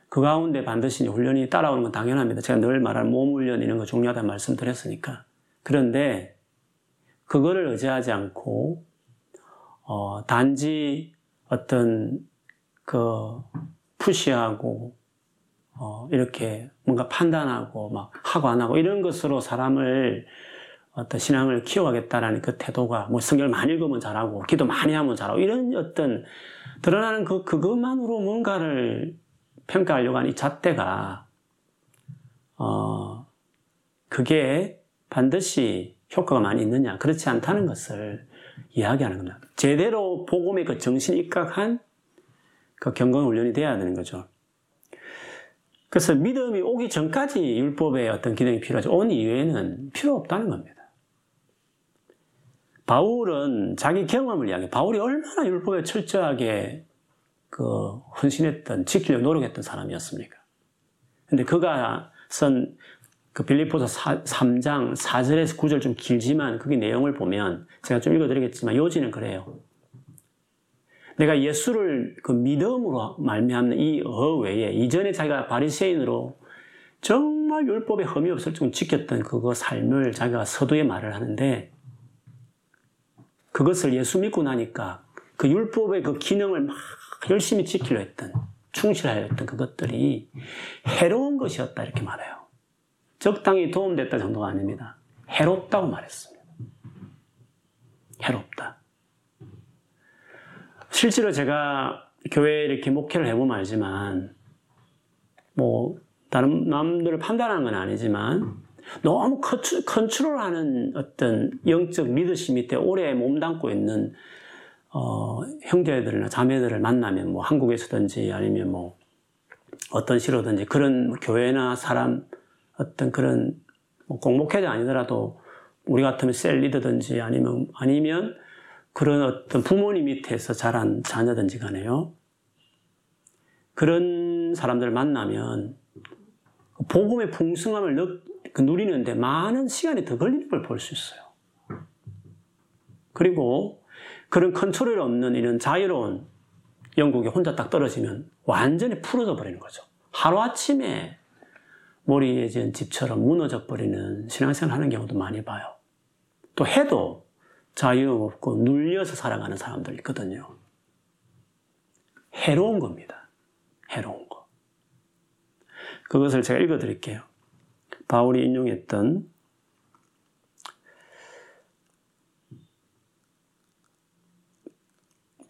그 가운데 반드시 훈련이 따라오는 건 당연합니다. 제가 늘 말하는 몸 훈련 이런 거 중요하다는 말씀 드렸으니까. 그런데 그거를 의지하지 않고 어, 단지 어떤 그 푸시하고 어, 이렇게 뭔가 판단하고 막 하고 안 하고 이런 것으로 사람을 어떤 신앙을 키워가겠다라는 그 태도가 뭐 성경을 많이 읽으면 잘하고 기도 많이 하면 잘하고 이런 어떤 드러나는 그 그것만으로 뭔가를 평가하려고 하는 이 잣대가 어 그게 반드시 효과가 많이 있느냐 그렇지 않다는 것을 이야기하는 겁니다. 제대로 복음의 그 정신이 입각한 그 경건 훈련이 돼야 되는 거죠. 그래서 믿음이 오기 전까지 율법의 어떤 기능이 필요하죠. 온 이후에는 필요 없다는 겁니다. 바울은 자기 경험을 이야기해. 바울이 얼마나 율법에 철저하게 그 헌신했던, 지키려고 노력했던 사람이었습니까? 근데 그가 쓴 그 빌리포서 3장 4절에서 9절 좀 길지만 그게 내용을 보면 제가 좀 읽어드리겠지만 요지는 그래요. 내가 예수를 그 믿음으로 말미암는 이 어외에 이전에 자기가 바리새인으로 정말 율법에 흠이 없을 정도 지켰던 그거 삶을 자기가 서두에 말을 하는데 그것을 예수 믿고 나니까 그 율법의 그 기능을 막 열심히 지키려 했던 충실하려 했던 그것들이 해로운 것이었다 이렇게 말해요. 적당히 도움됐다 정도가 아닙니다. 해롭다고 말했습니다. 해롭다. 실제로 제가 교회에 이렇게 목회를 해보면 알지만, 뭐, 다른 남들을 판단하는 건 아니지만, 너무 컨트롤 하는 어떤 영적 리더십 밑에 오래 몸담고 있는 어, 형제들이나 자매들을 만나면 뭐 한국에서든지 아니면 뭐 어떤 시로든지 그런 교회나 사람 어떤 그런 뭐 공목회자 아니더라도 우리 같으면 셀 리더든지 아니면 아니면 그런 어떤 부모님 밑에서 자란 자녀든지 간에요. 그런 사람들을 만나면 복음의 풍성함을 그 누리는데 많은 시간이 더 걸리는 걸 볼 수 있어요. 그리고 그런 컨트롤이 없는 이런 자유로운 영국에 혼자 딱 떨어지면 완전히 풀어져 버리는 거죠. 하루아침에 머리에 진 집처럼 무너져 버리는 신앙생활 하는 경우도 많이 봐요. 또 해도 자유 없고 눌려서 살아가는 사람들 있거든요. 해로운 겁니다. 해로운 거. 그것을 제가 읽어 드릴게요. 바울이 인용했던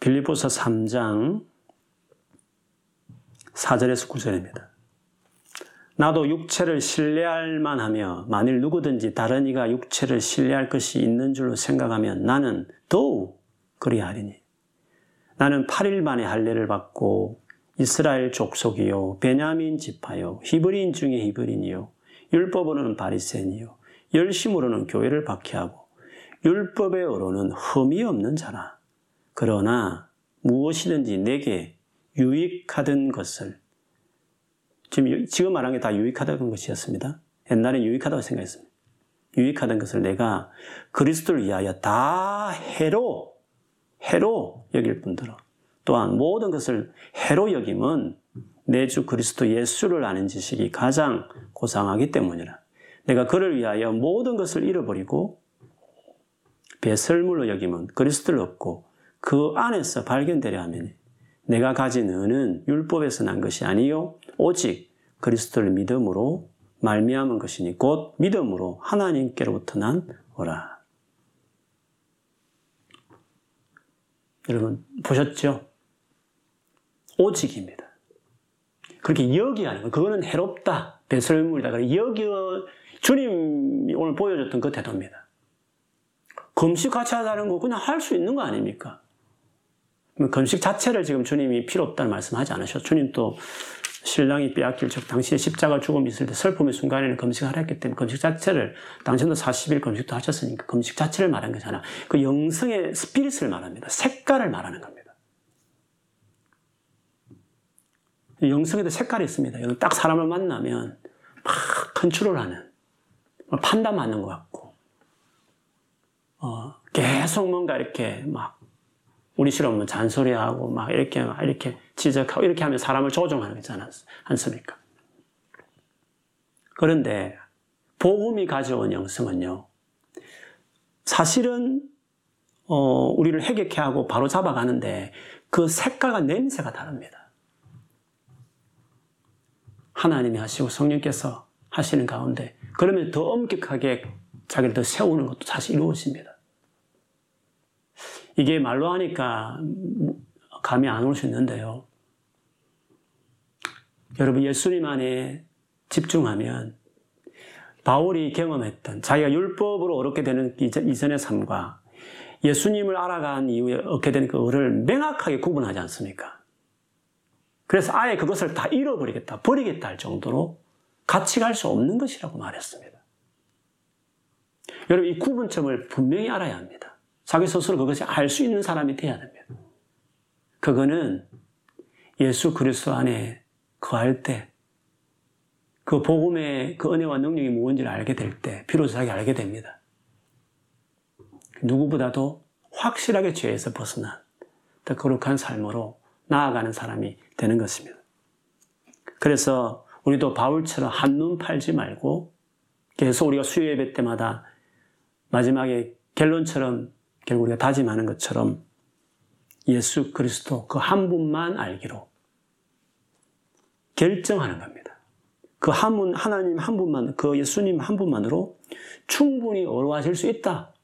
빌리보서 3장 4절에서 9절입니다. 나도 육체를 신뢰할 만하며 만일 누구든지 다른 이가 육체를 신뢰할 것이 있는 줄로 생각하면 나는 더욱 그리하리니. 나는 8일 만에 할례를 받고 이스라엘 족속이요 베냐민 지파요 히브리인 중에 히브리인이요 율법으로는 바리새인이요 열심으로는 교회를 박해하고 율법의 어로는 흠이 없는 자라. 그러나 무엇이든지 내게 유익하던 것을 지금, 지금 말한 게 다 유익하다는 것이었습니다. 옛날엔 유익하다고 생각했습니다. 유익하던 것을 내가 그리스도를 위하여 다 해로, 해로 여길 뿐더러 또한 모든 것을 해로 여김은 내 주 그리스도 예수를 아는 지식이 가장 고상하기 때문이라. 내가 그를 위하여 모든 것을 잃어버리고 배설물로 여김은 그리스도를 얻고 그 안에서 발견되려 하면 내가 가진 은은 율법에서 난 것이 아니요 오직 그리스도를 믿음으로 말미암은 것이니 곧 믿음으로 하나님께로부터 난 오라. 여러분 보셨죠? 오직입니다. 그렇게 여기하는 거 그거는 해롭다. 배설물이다. 여기 주님이 오늘 보여줬던 그 태도입니다. 금식 같이 하자는 거 그냥 할 수 있는 거 아닙니까? 금식 자체를 지금 주님이 필요 없다는 말씀하지 않으셨죠. 주님 또 신랑이 빼앗길 적 당신의 십자가 죽음이 있을 때 슬픔의 순간에는 금식하라 했기 때문에 금식 자체를 당신도 40일 금식도 하셨으니까 금식 자체를 말한 거잖아. 그 영성의 스피릿을 말합니다. 색깔을 말하는 겁니다. 영성에도 색깔이 있습니다. 여러분 딱 사람을 만나면 막 컨트롤하는 판단하는 것 같고 어, 계속 뭔가 이렇게 막 우리 싫으면 잔소리하고 막 이렇게 막 이렇게 지적하고 이렇게 하면 사람을 조종하는 거지 않습니까? 그런데 복음이 가져온 영성은요. 사실은 어, 우리를 해결케 하고 바로 잡아가는데 그 색깔과 냄새가 다릅니다. 하나님이 하시고 성령께서 하시는 가운데 그러면 더 엄격하게 자기를 더 세우는 것도 사실 이루어집니다. 이게 말로 하니까 감이 안 올 수 있는데요. 여러분 예수님 안에 집중하면 바울이 경험했던 자기가 율법으로 얻게 되는 이전의 삶과 예수님을 알아간 이후에 얻게 되는 그거를 명확하게 구분하지 않습니까? 그래서 아예 그것을 다 잃어버리겠다, 버리겠다 할 정도로 같이 갈 수 없는 것이라고 말했습니다. 여러분 이 구분점을 분명히 알아야 합니다. 자기 스스로 그것을 알 수 있는 사람이 돼야 됩니다. 그거는 예수 그리스도 안에 거할 때, 그 복음의 그 은혜와 능력이 무엇인지를 알게 될 때, 비로소 자기 알게 됩니다. 누구보다도 확실하게 죄에서 벗어난 더 거룩한 삶으로 나아가는 사람이 되는 것입니다. 그래서 우리도 바울처럼 한눈 팔지 말고 계속 우리가 수요 예배 때마다 마지막에 결론처럼 결국 우리가 다짐하는 것처럼 예수 그리스도 그 한 분만 알기로 결정하는 겁니다. 그 한 분, 하나님 한 분만, 그 예수님 한 분만으로 충분히 어려워질 수 있다.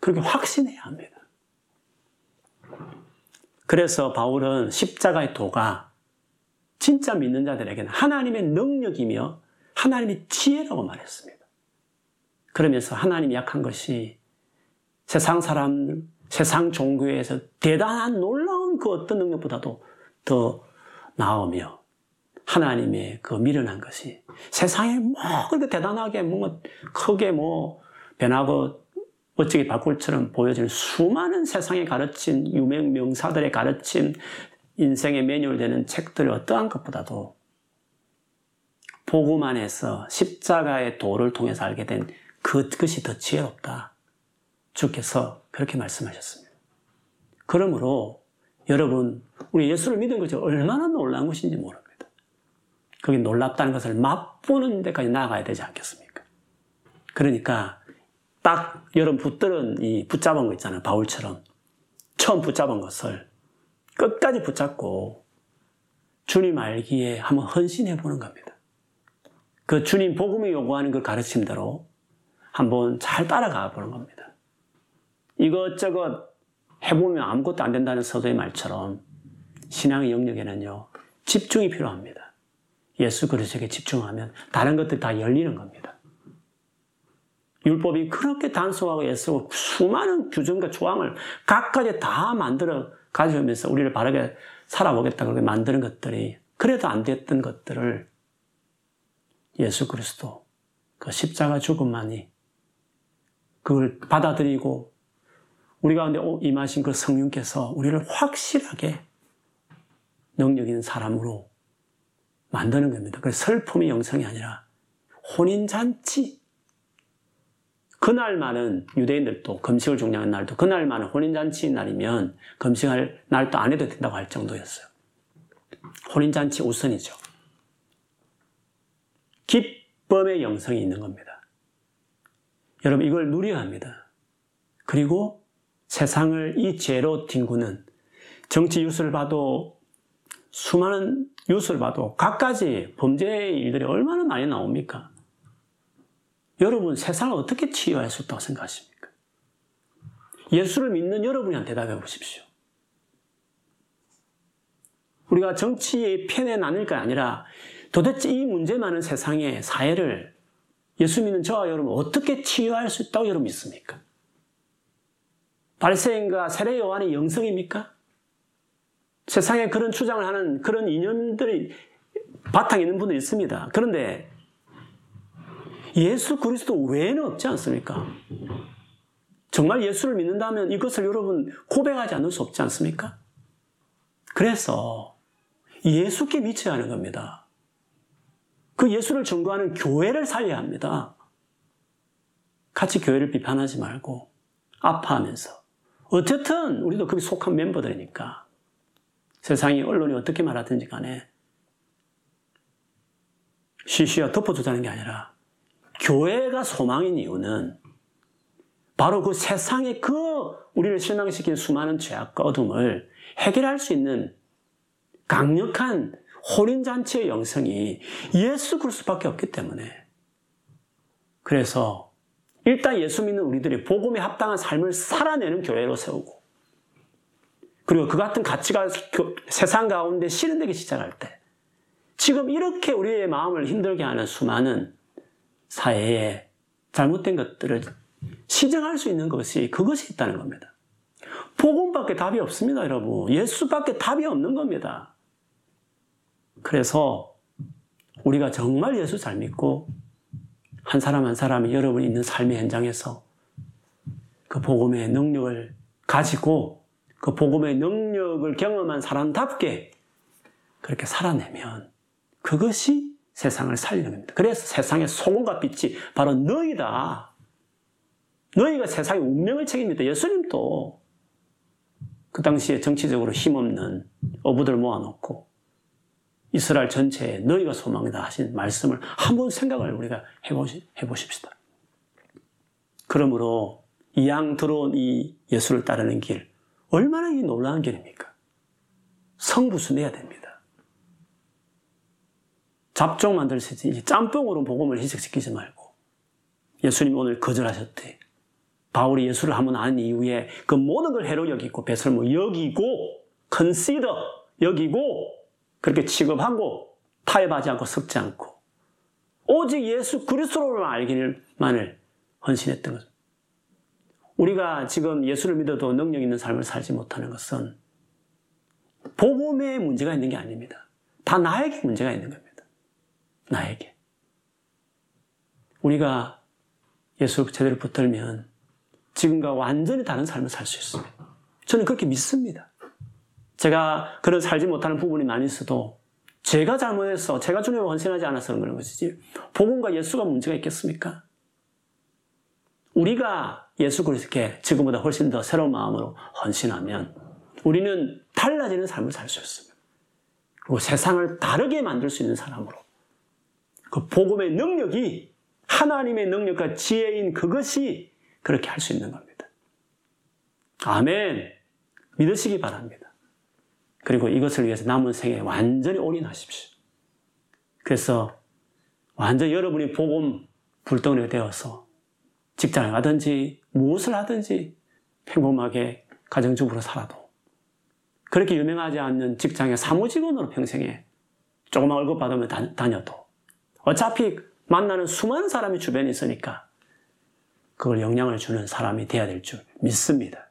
그렇게 확신해야 합니다. 그래서 바울은 십자가의 도가 진짜 믿는 자들에게는 하나님의 능력이며 하나님의 지혜라고 말했습니다. 그러면서 하나님이 약한 것이 세상 사람, 세상 종교에서 대단한 놀라운 그 어떤 능력보다도 더 나오며 하나님의 그 미련한 것이 세상에 뭐 그렇게 대단하게 뭔가 크게 뭐 변하고 어찌게 바꿀처럼 보여지는 수많은 세상에 가르친 유명 명사들의 가르침 인생의 매뉴얼 되는 책들 어떠한 것보다도 복음 안에서 십자가의 도를 통해서 알게 된 그것이 더 지혜롭다. 주께서 그렇게 말씀하셨습니다. 그러므로 여러분, 우리 예수를 믿은 것이 얼마나 놀라운 것인지 모릅니다. 그게 놀랍다는 것을 맛보는 데까지 나아가야 되지 않겠습니까? 그러니까 딱 여러분 붙들은 이 붙잡은 거 있잖아요. 바울처럼. 처음 붙잡은 것을 끝까지 붙잡고 주님 알기에 한번 헌신해 보는 겁니다. 그 주님 복음이 요구하는 그 가르침대로 한번 잘 따라가 보는 겁니다. 이것저것 해보면 아무것도 안 된다는 서도의 말처럼 신앙의 영역에는요, 집중이 필요합니다. 예수 그리스도에게 집중하면 다른 것들 다 열리는 겁니다. 율법이 그렇게 단순하고 예수 수많은 규정과 조항을 각가지 다 만들어 가져오면서 우리를 바르게 살아보겠다 그렇게 만드는 것들이 그래도 안 됐던 것들을 예수 그리스도 그 십자가 죽음만이 그걸 받아들이고 우리 가운데 임하신 그 성령께서 우리를 확실하게 능력 있는 사람으로 만드는 겁니다. 그래서 슬픔의 영성이 아니라 혼인잔치. 그날만은 유대인들도 금식을 종량한 날도 그날만은 혼인잔치 날이면 금식할 날도 안 해도 된다고 할 정도였어요. 혼인잔치 우선이죠. 기쁨의 영성이 있는 겁니다. 여러분 이걸 누려야 합니다. 그리고 세상을 이 죄로 뒹구는 정치 뉴스를 봐도 수많은 뉴스를 봐도 갖가지 범죄의 일들이 얼마나 많이 나옵니까? 여러분 세상을 어떻게 치유할 수 있다고 생각하십니까? 예수를 믿는 여러분이 대답해 보십시오. 우리가 정치의 편에 나눌 게 아니라 도대체 이 문제 많은 세상의 사회를 예수 믿는 저와 여러분 어떻게 치유할 수 있다고 여러분 믿습니까? 발세인과 세례 요한의 영성입니까? 세상에 그런 주장을 하는 그런 이념들이 바탕에 있는 분도 있습니다. 그런데 예수 그리스도 외에는 없지 않습니까? 정말 예수를 믿는다면 이것을 여러분 고백하지 않을 수 없지 않습니까? 그래서 예수께 미쳐야 하는 겁니다. 그 예수를 전거하는 교회를 살려야 합니다. 같이 교회를 비판하지 말고 아파하면서 어쨌든 우리도 거기 속한 멤버들이니까 세상이 언론이 어떻게 말하든지 간에 쉬쉬어 덮어두자는 게 아니라 교회가 소망인 이유는 바로 그 세상의 그 우리를 실망시킨 수많은 죄악과 어둠을 해결할 수 있는 강력한 혼인잔치의 영성이 예수 그리스도밖에 없기 때문에 그래서 일단 예수 믿는 우리들이 복음에 합당한 삶을 살아내는 교회로 세우고 그리고 그 같은 가치가 세상 가운데 실현되기 시작할 때 지금 이렇게 우리의 마음을 힘들게 하는 수많은 사회에 잘못된 것들을 시정할 수 있는 것이 그것이 있다는 겁니다. 복음밖에 답이 없습니다, 여러분. 예수밖에 답이 없는 겁니다. 그래서 우리가 정말 예수 잘 믿고 한 사람 한 사람이 여러분이 있는 삶의 현장에서 그 복음의 능력을 가지고 그 복음의 능력을 경험한 사람답게 그렇게 살아내면 그것이 세상을 살리는 겁니다. 그래서 세상의 소금과 빛이 바로 너희다. 너희가 세상의 운명을 책임니다. 예수님도 그 당시에 정치적으로 힘없는 어부들 모아놓고 이스라엘 전체에 너희가 소망이다 하신 말씀을 한번 생각을 우리가 해보시, 해보십시다. 그러므로 이 양 들어온 이 예수를 따르는 길, 얼마나 이 놀라운 길입니까? 성부수 내야 됩니다. 잡종 만들시지 짬뽕으로 복음을 희석시키지 말고 예수님 오늘 거절하셨대. 바울이 예수를 한번 아는 이후에 그 모든 걸 해로 여기고 배설모 여기고 컨시더 여기고 그렇게 취급하고 타협하지 않고 섞지 않고 오직 예수 그리스도로만 알기만을 헌신했던 것. 우리가 지금 예수를 믿어도 능력 있는 삶을 살지 못하는 것은 복음에 문제가 있는 게 아닙니다. 다 나에게 문제가 있는 겁니다. 나에게. 우리가 예수를 제대로 붙들면 지금과 완전히 다른 삶을 살 수 있습니다. 저는 그렇게 믿습니다. 제가 그런 살지 못하는 부분이 많이 있어도 제가 잘못해서 제가 주님을 헌신하지 않아서 그런 것이지 복음과 예수가 문제가 있겠습니까? 우리가 예수 그리스도께 지금보다 훨씬 더 새로운 마음으로 헌신하면 우리는 달라지는 삶을 살 수 있습니다. 그리고 세상을 다르게 만들 수 있는 사람으로 그 복음의 능력이 하나님의 능력과 지혜인 그것이 그렇게 할 수 있는 겁니다. 아멘. 믿으시기 바랍니다. 그리고 이것을 위해서 남은 생에 완전히 올인하십시오. 그래서 완전 여러분이 복음 불덩이가 되어서 직장을 가든지 무엇을 하든지 평범하게 가정주부로 살아도 그렇게 유명하지 않는 직장의 사무직원으로 평생에 조그만 월급 받으면 다녀도 어차피 만나는 수많은 사람이 주변에 있으니까 그걸 영향을 주는 사람이 돼야 될 줄 믿습니다.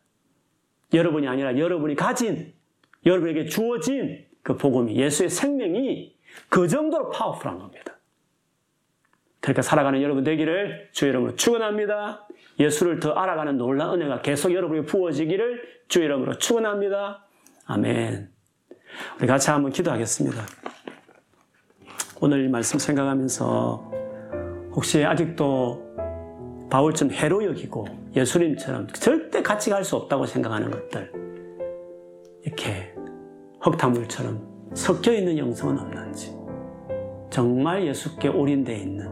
여러분이 아니라 여러분이 가진 여러분에게 주어진 그 복음이 예수의 생명이 그 정도로 파워풀한 겁니다. 그러니까 살아가는 여러분 되기를 주 이름으로 축원합니다. 예수를 더 알아가는 놀라운 은혜가 계속 여러분에게 부어지기를 주 이름으로 축원합니다. 아멘. 우리 같이 한번 기도하겠습니다. 오늘 말씀 생각하면서 혹시 아직도 바울처럼 해로 여기고 예수님처럼 절대 같이 갈 수 없다고 생각하는 것들 이렇게 흙탕물처럼 섞여 있는 영성은 없는지 정말 예수께 올인되어 있는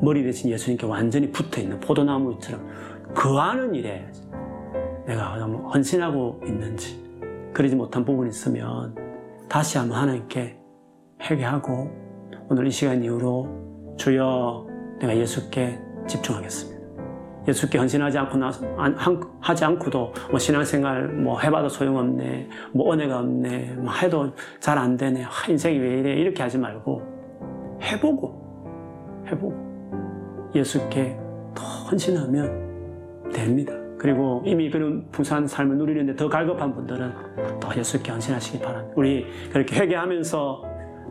머리 대신 예수님께 완전히 붙어 있는 포도나무처럼 그 하는 일에 내가 헌신하고 있는지 그러지 못한 부분이 있으면 다시 한번 하나님께 회개하고 오늘 이 시간 이후로 주여 내가 예수께 집중하겠습니다. 예수께 헌신하지 않고 나, 하지 않고도 뭐 신앙생활 뭐 해봐도 소용없네, 뭐 은혜가 없네, 뭐 해도 잘 안 되네, 아, 인생이 왜 이래 이렇게 하지 말고 해보고 해보고 예수께 더 헌신하면 됩니다. 그리고 이미 그런 부산 삶을 누리는데 더 갈급한 분들은 더 예수께 헌신하시기 바랍니다. 우리 그렇게 회개하면서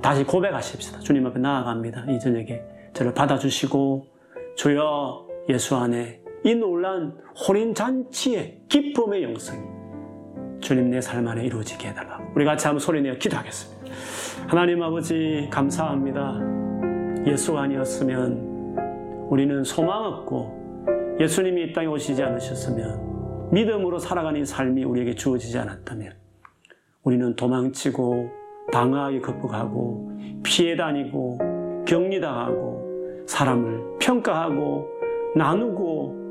다시 고백하십시다. 주님 앞에 나아갑니다. 이 저녁에 저를 받아주시고 주여 예수 안에 이 놀란 혼인 잔치의 기쁨의 영성이 주님 내 삶 안에 이루어지게 해달라고 우리 같이 한번 소리내어 기도하겠습니다. 하나님 아버지 감사합니다. 예수가 아니었으면 우리는 소망 없고 예수님이 이 땅에 오시지 않으셨으면 믿음으로 살아가는 삶이 우리에게 주어지지 않았다면 우리는 도망치고 방어하게 극복하고 피해 다니고 격리당하고 사람을 평가하고 나누고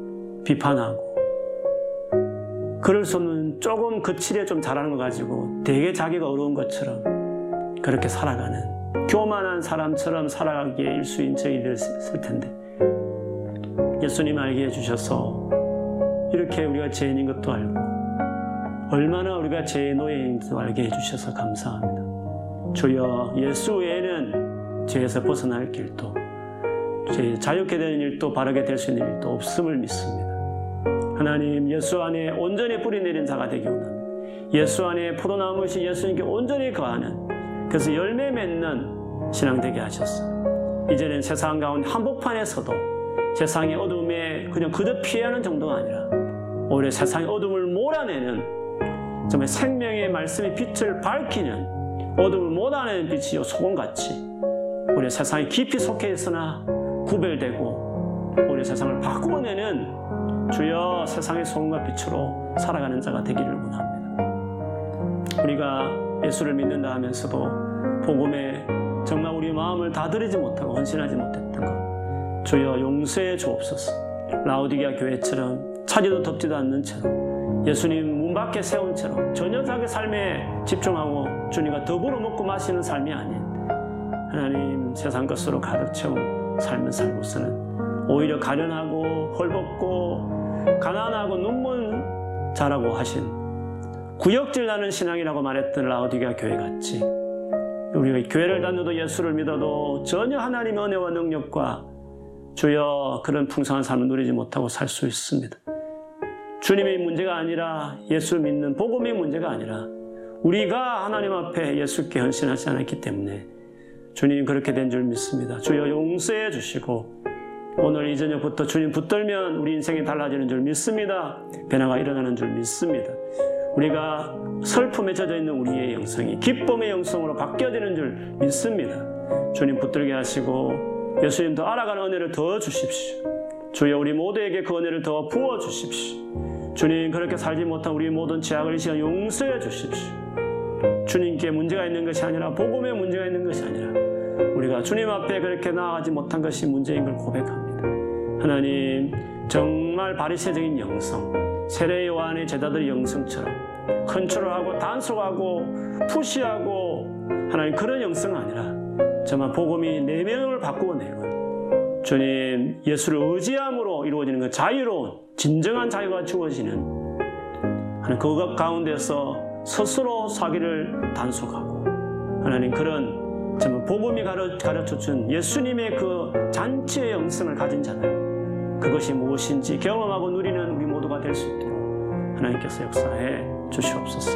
비판하고 그럴 수 없는 조금 거칠에 좀 잘하는 거 가지고 되게 자기가 어려운 것처럼 그렇게 살아가는 교만한 사람처럼 살아가기에 일수인 저희들 있을 텐데 예수님 알게 해주셔서 이렇게 우리가 죄인인 것도 알고 얼마나 우리가 죄의 노예인지도 알게 해주셔서 감사합니다. 주여 예수 외에는 죄에서 벗어날 길도 자유케 되는 일도 바르게 될 수 있는 일도 없음을 믿습니다. 하나님 예수 안에 온전히 뿌리내린 자가 되기 원합니다. 예수 안에 포도나무시 예수님께 온전히 거하는 그래서 열매 맺는 신앙 되게 하셨어. 이제는 세상 가운데 한복판에서도 세상의 어둠에 그냥 그저 피하는 정도가 아니라 오히려 세상의 어둠을 몰아내는 정말 생명의 말씀의 빛을 밝히는 어둠을 몰아내는 빛이요 소금같이 우리 세상에 깊이 속해 있으나 구별되고 우리 세상을 바꾸어내는 주여 세상의 소금과 빛으로 살아가는 자가 되기를 원합니다. 우리가 예수를 믿는다 하면서도 복음에 정말 우리 마음을 다 드리지 못하고 헌신하지 못했던 것 주여 용서해 주옵소서 라우디게아 교회처럼 차지도 덥지도 않는 채로 예수님 문 밖에 세운 채로 전혀 자기 삶에 집중하고 주님과 더불어 먹고 마시는 삶이 아닌 하나님 세상 것으로 가득 채운 삶을 살고서는 오히려 가련하고 헐벗고 가난하고 눈물 자라고 하신 구역질 나는 신앙이라고 말했던 라우디가 교회 같이 우리가 교회를 다녀도 예수를 믿어도 전혀 하나님의 은혜와 능력과 주여 그런 풍성한 삶을 누리지 못하고 살 수 있습니다. 주님의 문제가 아니라 예수 믿는 복음의 문제가 아니라 우리가 하나님 앞에 예수께 헌신하지 않았기 때문에 주님 그렇게 된 줄 믿습니다. 주여 용서해 주시고 오늘 이 저녁부터 주님 붙들면 우리 인생이 달라지는 줄 믿습니다. 변화가 일어나는 줄 믿습니다. 우리가 슬픔에 젖어 있는 우리의 영성이 기쁨의 영성으로 바뀌어지는 줄 믿습니다. 주님 붙들게 하시고 예수님 더 알아가는 은혜를 더 주십시오. 주여 우리 모두에게 그 은혜를 더 부어 주십시오. 주님 그렇게 살지 못한 우리 모든 죄악을 이 시간 용서해 주십시오. 주님께 문제가 있는 것이 아니라 복음에 문제가 있는 것이 아니라 우리가 주님 앞에 그렇게 나아가지 못한 것이 문제인 걸 고백합니다. 하나님 정말 바리새적인 영성 세례 요한의 제자들의 영성처럼 컨트롤하고 단속하고 푸시하고 하나님 그런 영성 아니라 정말 복음이 내면을 바꾸어 내고 주님 예수를 의지함으로 이루어지는 그 자유로운 진정한 자유가 주어지는 하나님 그 가운데서 스스로 사기를 단속하고 하나님 그런 정말 복음이 가르쳐 준 예수님의 그 잔치의 영성을 가진 자들 그것이 무엇인지 경험하고 누리는 우리 모두가 될 수 있도록 하나님께서 역사해 주시옵소서.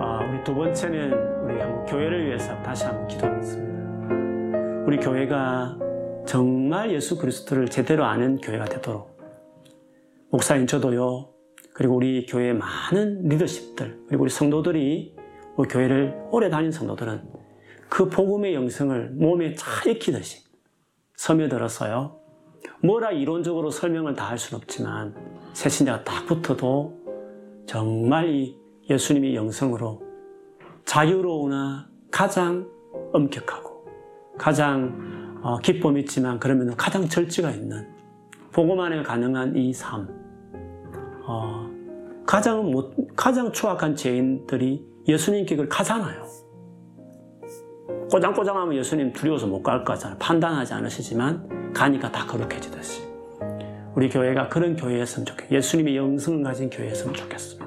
아, 우리 두 번째는 우리 한번 교회를 위해서 다시 한번 기도하겠습니다. 우리 교회가 정말 예수 그리스도를 제대로 아는 교회가 되도록 목사인 저도요. 그리고 우리 교회의 많은 리더십들 그리고 우리 성도들이 교회를 오래 다닌 성도들은 그 복음의 영성을 몸에 잘 익히듯이 스며들어서요. 뭐라 이론적으로 설명을 다 할 수는 없지만 새신자가 딱 붙어도 정말 이 예수님의 영성으로 자유로우나 가장 엄격하고 가장 어, 기쁨 있지만 그러면 가장 절제가 있는 복음 안에 가능한 이 삶. 어, 가장 못, 가장 추악한 죄인들이 예수님께 가잖아요. 꼬장꼬장하면 예수님 두려워서 못 갈 거잖아요. 판단하지 않으시지만 가니까 다 거룩해지듯이. 우리 교회가 그런 교회였으면 좋겠어요. 예수님의 영성을 가진 교회였으면 좋겠습니다.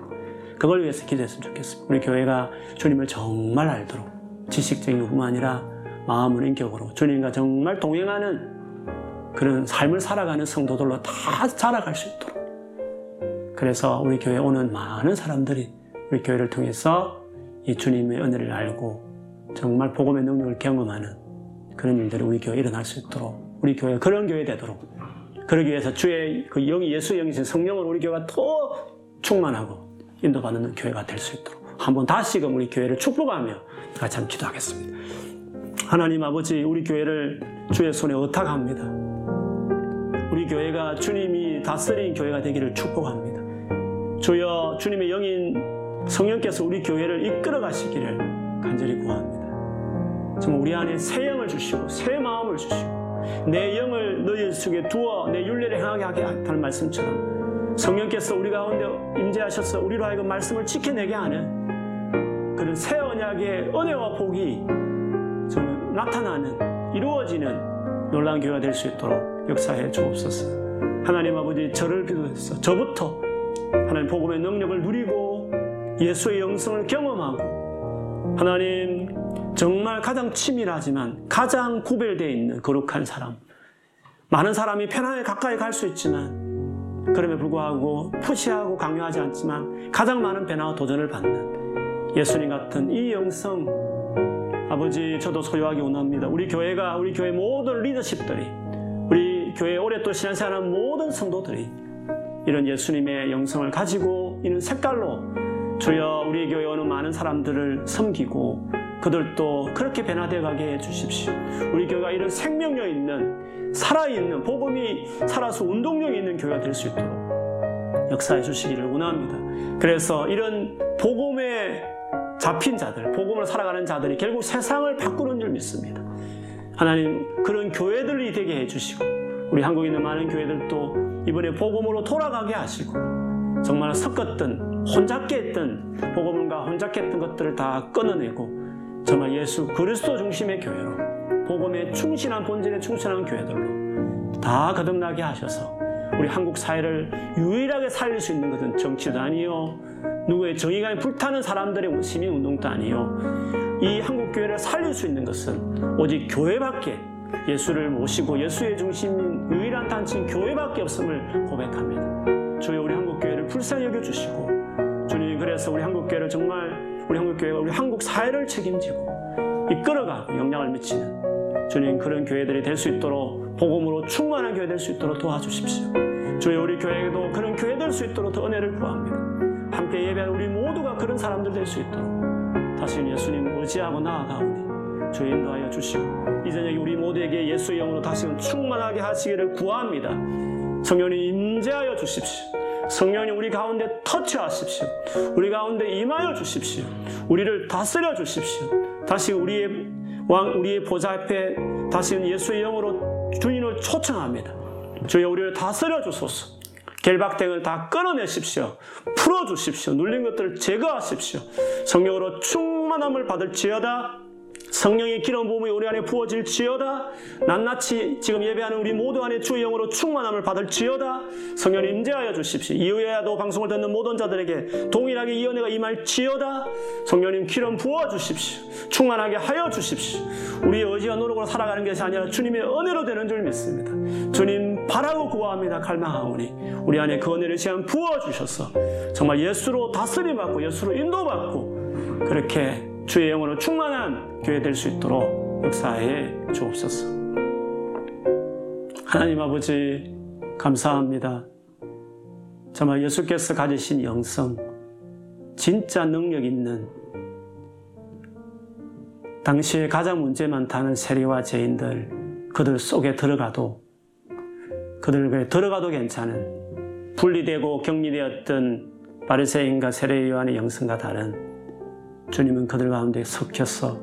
그걸 위해서 기도했으면 좋겠습니다. 우리 교회가 주님을 정말 알도록 지식적인 것뿐만 아니라 마음을 인격으로 주님과 정말 동행하는 그런 삶을 살아가는 성도들로 다 자라갈 수 있도록. 그래서 우리 교회에 오는 많은 사람들이 우리 교회를 통해서 이 주님의 은혜를 알고 정말 복음의 능력을 경험하는 그런 일들이 우리 교회에 일어날 수 있도록 우리 교회가 그런 교회 되도록 그러기 위해서 주의 그 영이 예수 영이신 성령을 우리 교회가 더 충만하고 인도받는 교회가 될 수 있도록 한번 다시금 우리 교회를 축복하며 같이 한번 기도하겠습니다. 하나님 아버지 우리 교회를 주의 손에 의탁합니다. 우리 교회가 주님이 다스린 교회가 되기를 축복합니다. 주여 주님의 영인 성령께서 우리 교회를 이끌어 가시기를 간절히 구합니다. 정말 우리 안에 새 영을 주시고 새 마음을 주시고 내 영을 너희 속에 두어 내 윤례를 향하게 하게 하는 말씀처럼 성령께서 우리 가운데 임재하셔서 우리로 하여금 말씀을 지켜내게 하는 그런 새 언약의 은혜와 복이 좀 나타나는 이루어지는 놀라운 교회가 될 수 있도록 역사해 주옵소서. 하나님 아버지 저를 비롯해서 저부터 하나님 복음의 능력을 누리고 예수의 영성을 경험하고 하나님 정말 가장 치밀하지만 가장 구별되어 있는 거룩한 사람. 많은 사람이 편하게 가까이 갈 수 있지만 그럼에 불구하고 푸시하고 강요하지 않지만 가장 많은 변화와 도전을 받는 예수님 같은 이 영성 아버지 저도 소유하기 원합니다. 우리 교회가 우리 교회 모든 리더십들이 우리 교회 오랫동안 신앙생활하는 모든 성도들이 이런 예수님의 영성을 가지고 이런 색깔로 주여 우리 교회 오는 많은 사람들을 섬기고 그들도 그렇게 변화되어 가게 해주십시오. 우리 교회가 이런 생명력 있는 살아있는 복음이 살아서 운동력이 있는 교회가 될 수 있도록 역사해 주시기를 원합니다. 그래서 이런 복음에 잡힌 자들, 복음을 살아가는 자들이 결국 세상을 바꾸는 줄 믿습니다. 하나님 그런 교회들이 되게 해주시고 우리 한국에 있는 많은 교회들도 이번에 복음으로 돌아가게 하시고 정말 섞었던 혼잡게 했던 복음과 혼잡게 했던 것들을 다 끊어내고 정말 예수 그리스도 중심의 교회로 복음에 충실한 본질에 충실한 교회들로 다 거듭나게 하셔서 우리 한국 사회를 유일하게 살릴 수 있는 것은 정치도 아니요 누구의 정의감에 불타는 사람들의 시민 운동도 아니요 이 한국 교회를 살릴 수 있는 것은 오직 교회밖에 예수를 모시고 예수의 중심인 유일한 단체인 교회밖에 없음을 고백합니다. 주여 우리 한국 교회를 불쌍히 여겨 주시고 주님 그래서 우리 한국 교회를 정말 우리 한국교회가 우리 한국 사회를 책임지고 이끌어가고 영향을 미치는 주님 그런 교회들이 될 수 있도록 복음으로 충만한 교회 될 수 있도록 도와주십시오. 주여 우리 교회에도 그런 교회 될 수 있도록 더 은혜를 구합니다. 함께 예배하는 우리 모두가 그런 사람들 될 수 있도록 다시 예수님 의지하고 나아가오니 주의 인도하여 주시고 이 저녁에 우리 모두에게 예수의 영으로 다시금 충만하게 하시기를 구합니다. 성령님 임재하여 주십시오. 성령님 우리 가운데 터치하십시오. 우리 가운데 임하여 주십시오. 우리를 다스려 주십시오. 다시 우리의 왕, 우리의 보좌 앞에 다시 예수의 영으로 주인을 초청합니다. 주여 우리를 다스려 주소서. 결박등을 다 끊어내십시오. 풀어주십시오. 눌린 것들을 제거하십시오. 성령으로 충만함을 받을지어다. 성령의 기름 부음이 우리 안에 부어질지어다. 낱낱이 지금 예배하는 우리 모두 안에 주의 영으로 충만함을 받을지어다. 성령 임재하여 주십시오. 이후에도 방송을 듣는 모든 자들에게 동일하게 이 은혜가 임할지어다. 성령님 기름 부어 주십시오. 충만하게 하여 주십시오. 우리의 의지와 노력으로 살아가는 것이 아니라 주님의 은혜로 되는 줄 믿습니다. 주님 바라고 구합니다. 갈망하오니 우리 안에 그 은혜를 시간 부어 주셔서 정말 예수로 다스림 받고 예수로 인도받고 그렇게 주의 영으로 충만한 교회 될 수 있도록 역사해 주옵소서. 하나님 아버지 감사합니다. 정말 예수께서 가지신 영성, 진짜 능력 있는 당시에 가장 문제 많다는 세리와 죄인들 그들 속에 들어가도 그들 들어가도 괜찮은 분리되고 격리되었던 바리새인과 세례 요한의 영성과 다른 주님은 그들 가운데 섞였어.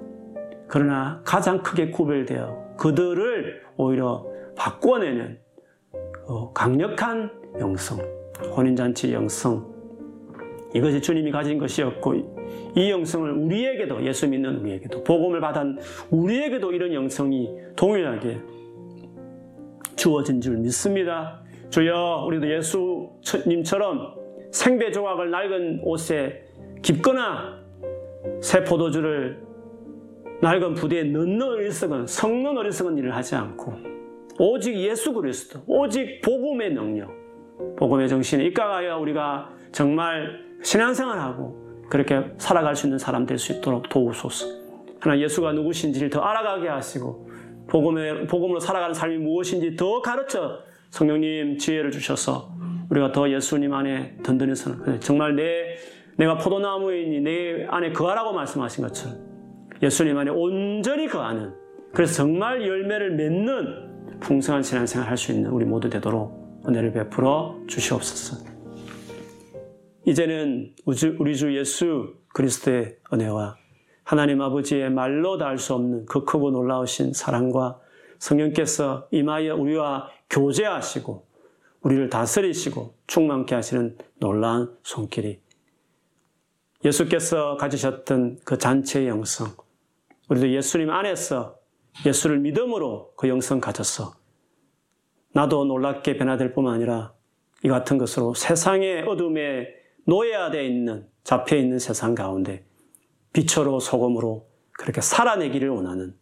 그러나 가장 크게 구별되어 그들을 오히려 바꿔내는 그 강력한 영성, 혼인잔치 영성, 이것이 주님이 가진 것이었고 이 영성을 우리에게도 예수 믿는 우리에게도 복음을 받은 우리에게도 이런 영성이 동일하게 주어진 줄 믿습니다. 주여 우리도 예수님처럼 생배 조각을 낡은 옷에 깊거나 새 포도주를 낡은 부대에 넣는 어리석은 성는 어리석은 일을 하지 않고 오직 예수 그리스도 오직 복음의 능력 복음의 정신에 입각하여 우리가 정말 신앙생활하고 그렇게 살아갈 수 있는 사람 될 수 있도록 도우소서. 하나 예수가 누구신지를 더 알아가게 하시고 복음의, 복음으로 살아가는 삶이 무엇인지 더 가르쳐 성령님 지혜를 주셔서 우리가 더 예수님 안에 든든해서는 정말 내 내가 포도나무이니 내 안에 거하라고 말씀하신 것처럼 예수님 안에 온전히 거하는 그래서 정말 열매를 맺는 풍성한 신앙생활 할 수 있는 우리 모두 되도록 은혜를 베풀어 주시옵소서. 이제는 우리 주 예수 그리스도의 은혜와 하나님 아버지의 말로 다 할 수 없는 그 크고 놀라우신 사랑과 성령께서 임하여 우리와 교제하시고 우리를 다스리시고 충만케 하시는 놀라운 손길이 예수께서 가지셨던 그 잔치의 영성, 우리도 예수님 안에서 예수를 믿음으로 그 영성 가졌어. 나도 놀랍게 변화될 뿐만 아니라 이 같은 것으로 세상의 어둠에 노예화되어 있는, 잡혀 있는 세상 가운데 빛으로 소금으로 그렇게 살아내기를 원하는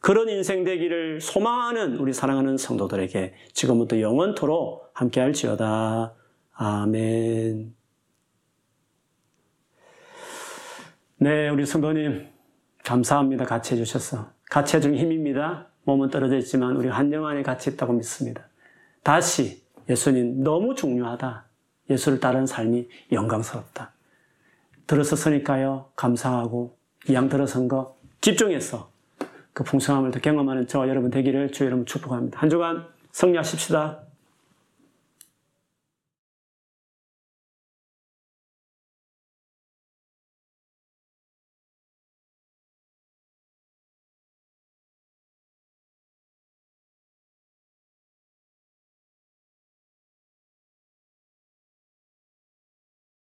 그런 인생 되기를 소망하는 우리 사랑하는 성도들에게 지금부터 영원토록 함께할지어다. 아멘. 네, 우리 성도님, 감사합니다. 같이 해주셔서. 같이 해준 힘입니다. 몸은 떨어져 있지만 우리 한영 안에 같이 있다고 믿습니다. 다시 예수님 너무 중요하다. 예수를 따르는 삶이 영광스럽다. 들어섰으니까요. 감사하고 이양 들어선 거 집중해서 그 풍성함을 더 경험하는 저와 여러분 되기를 주의 이름 축복합니다. 한 주간 성리하십시다.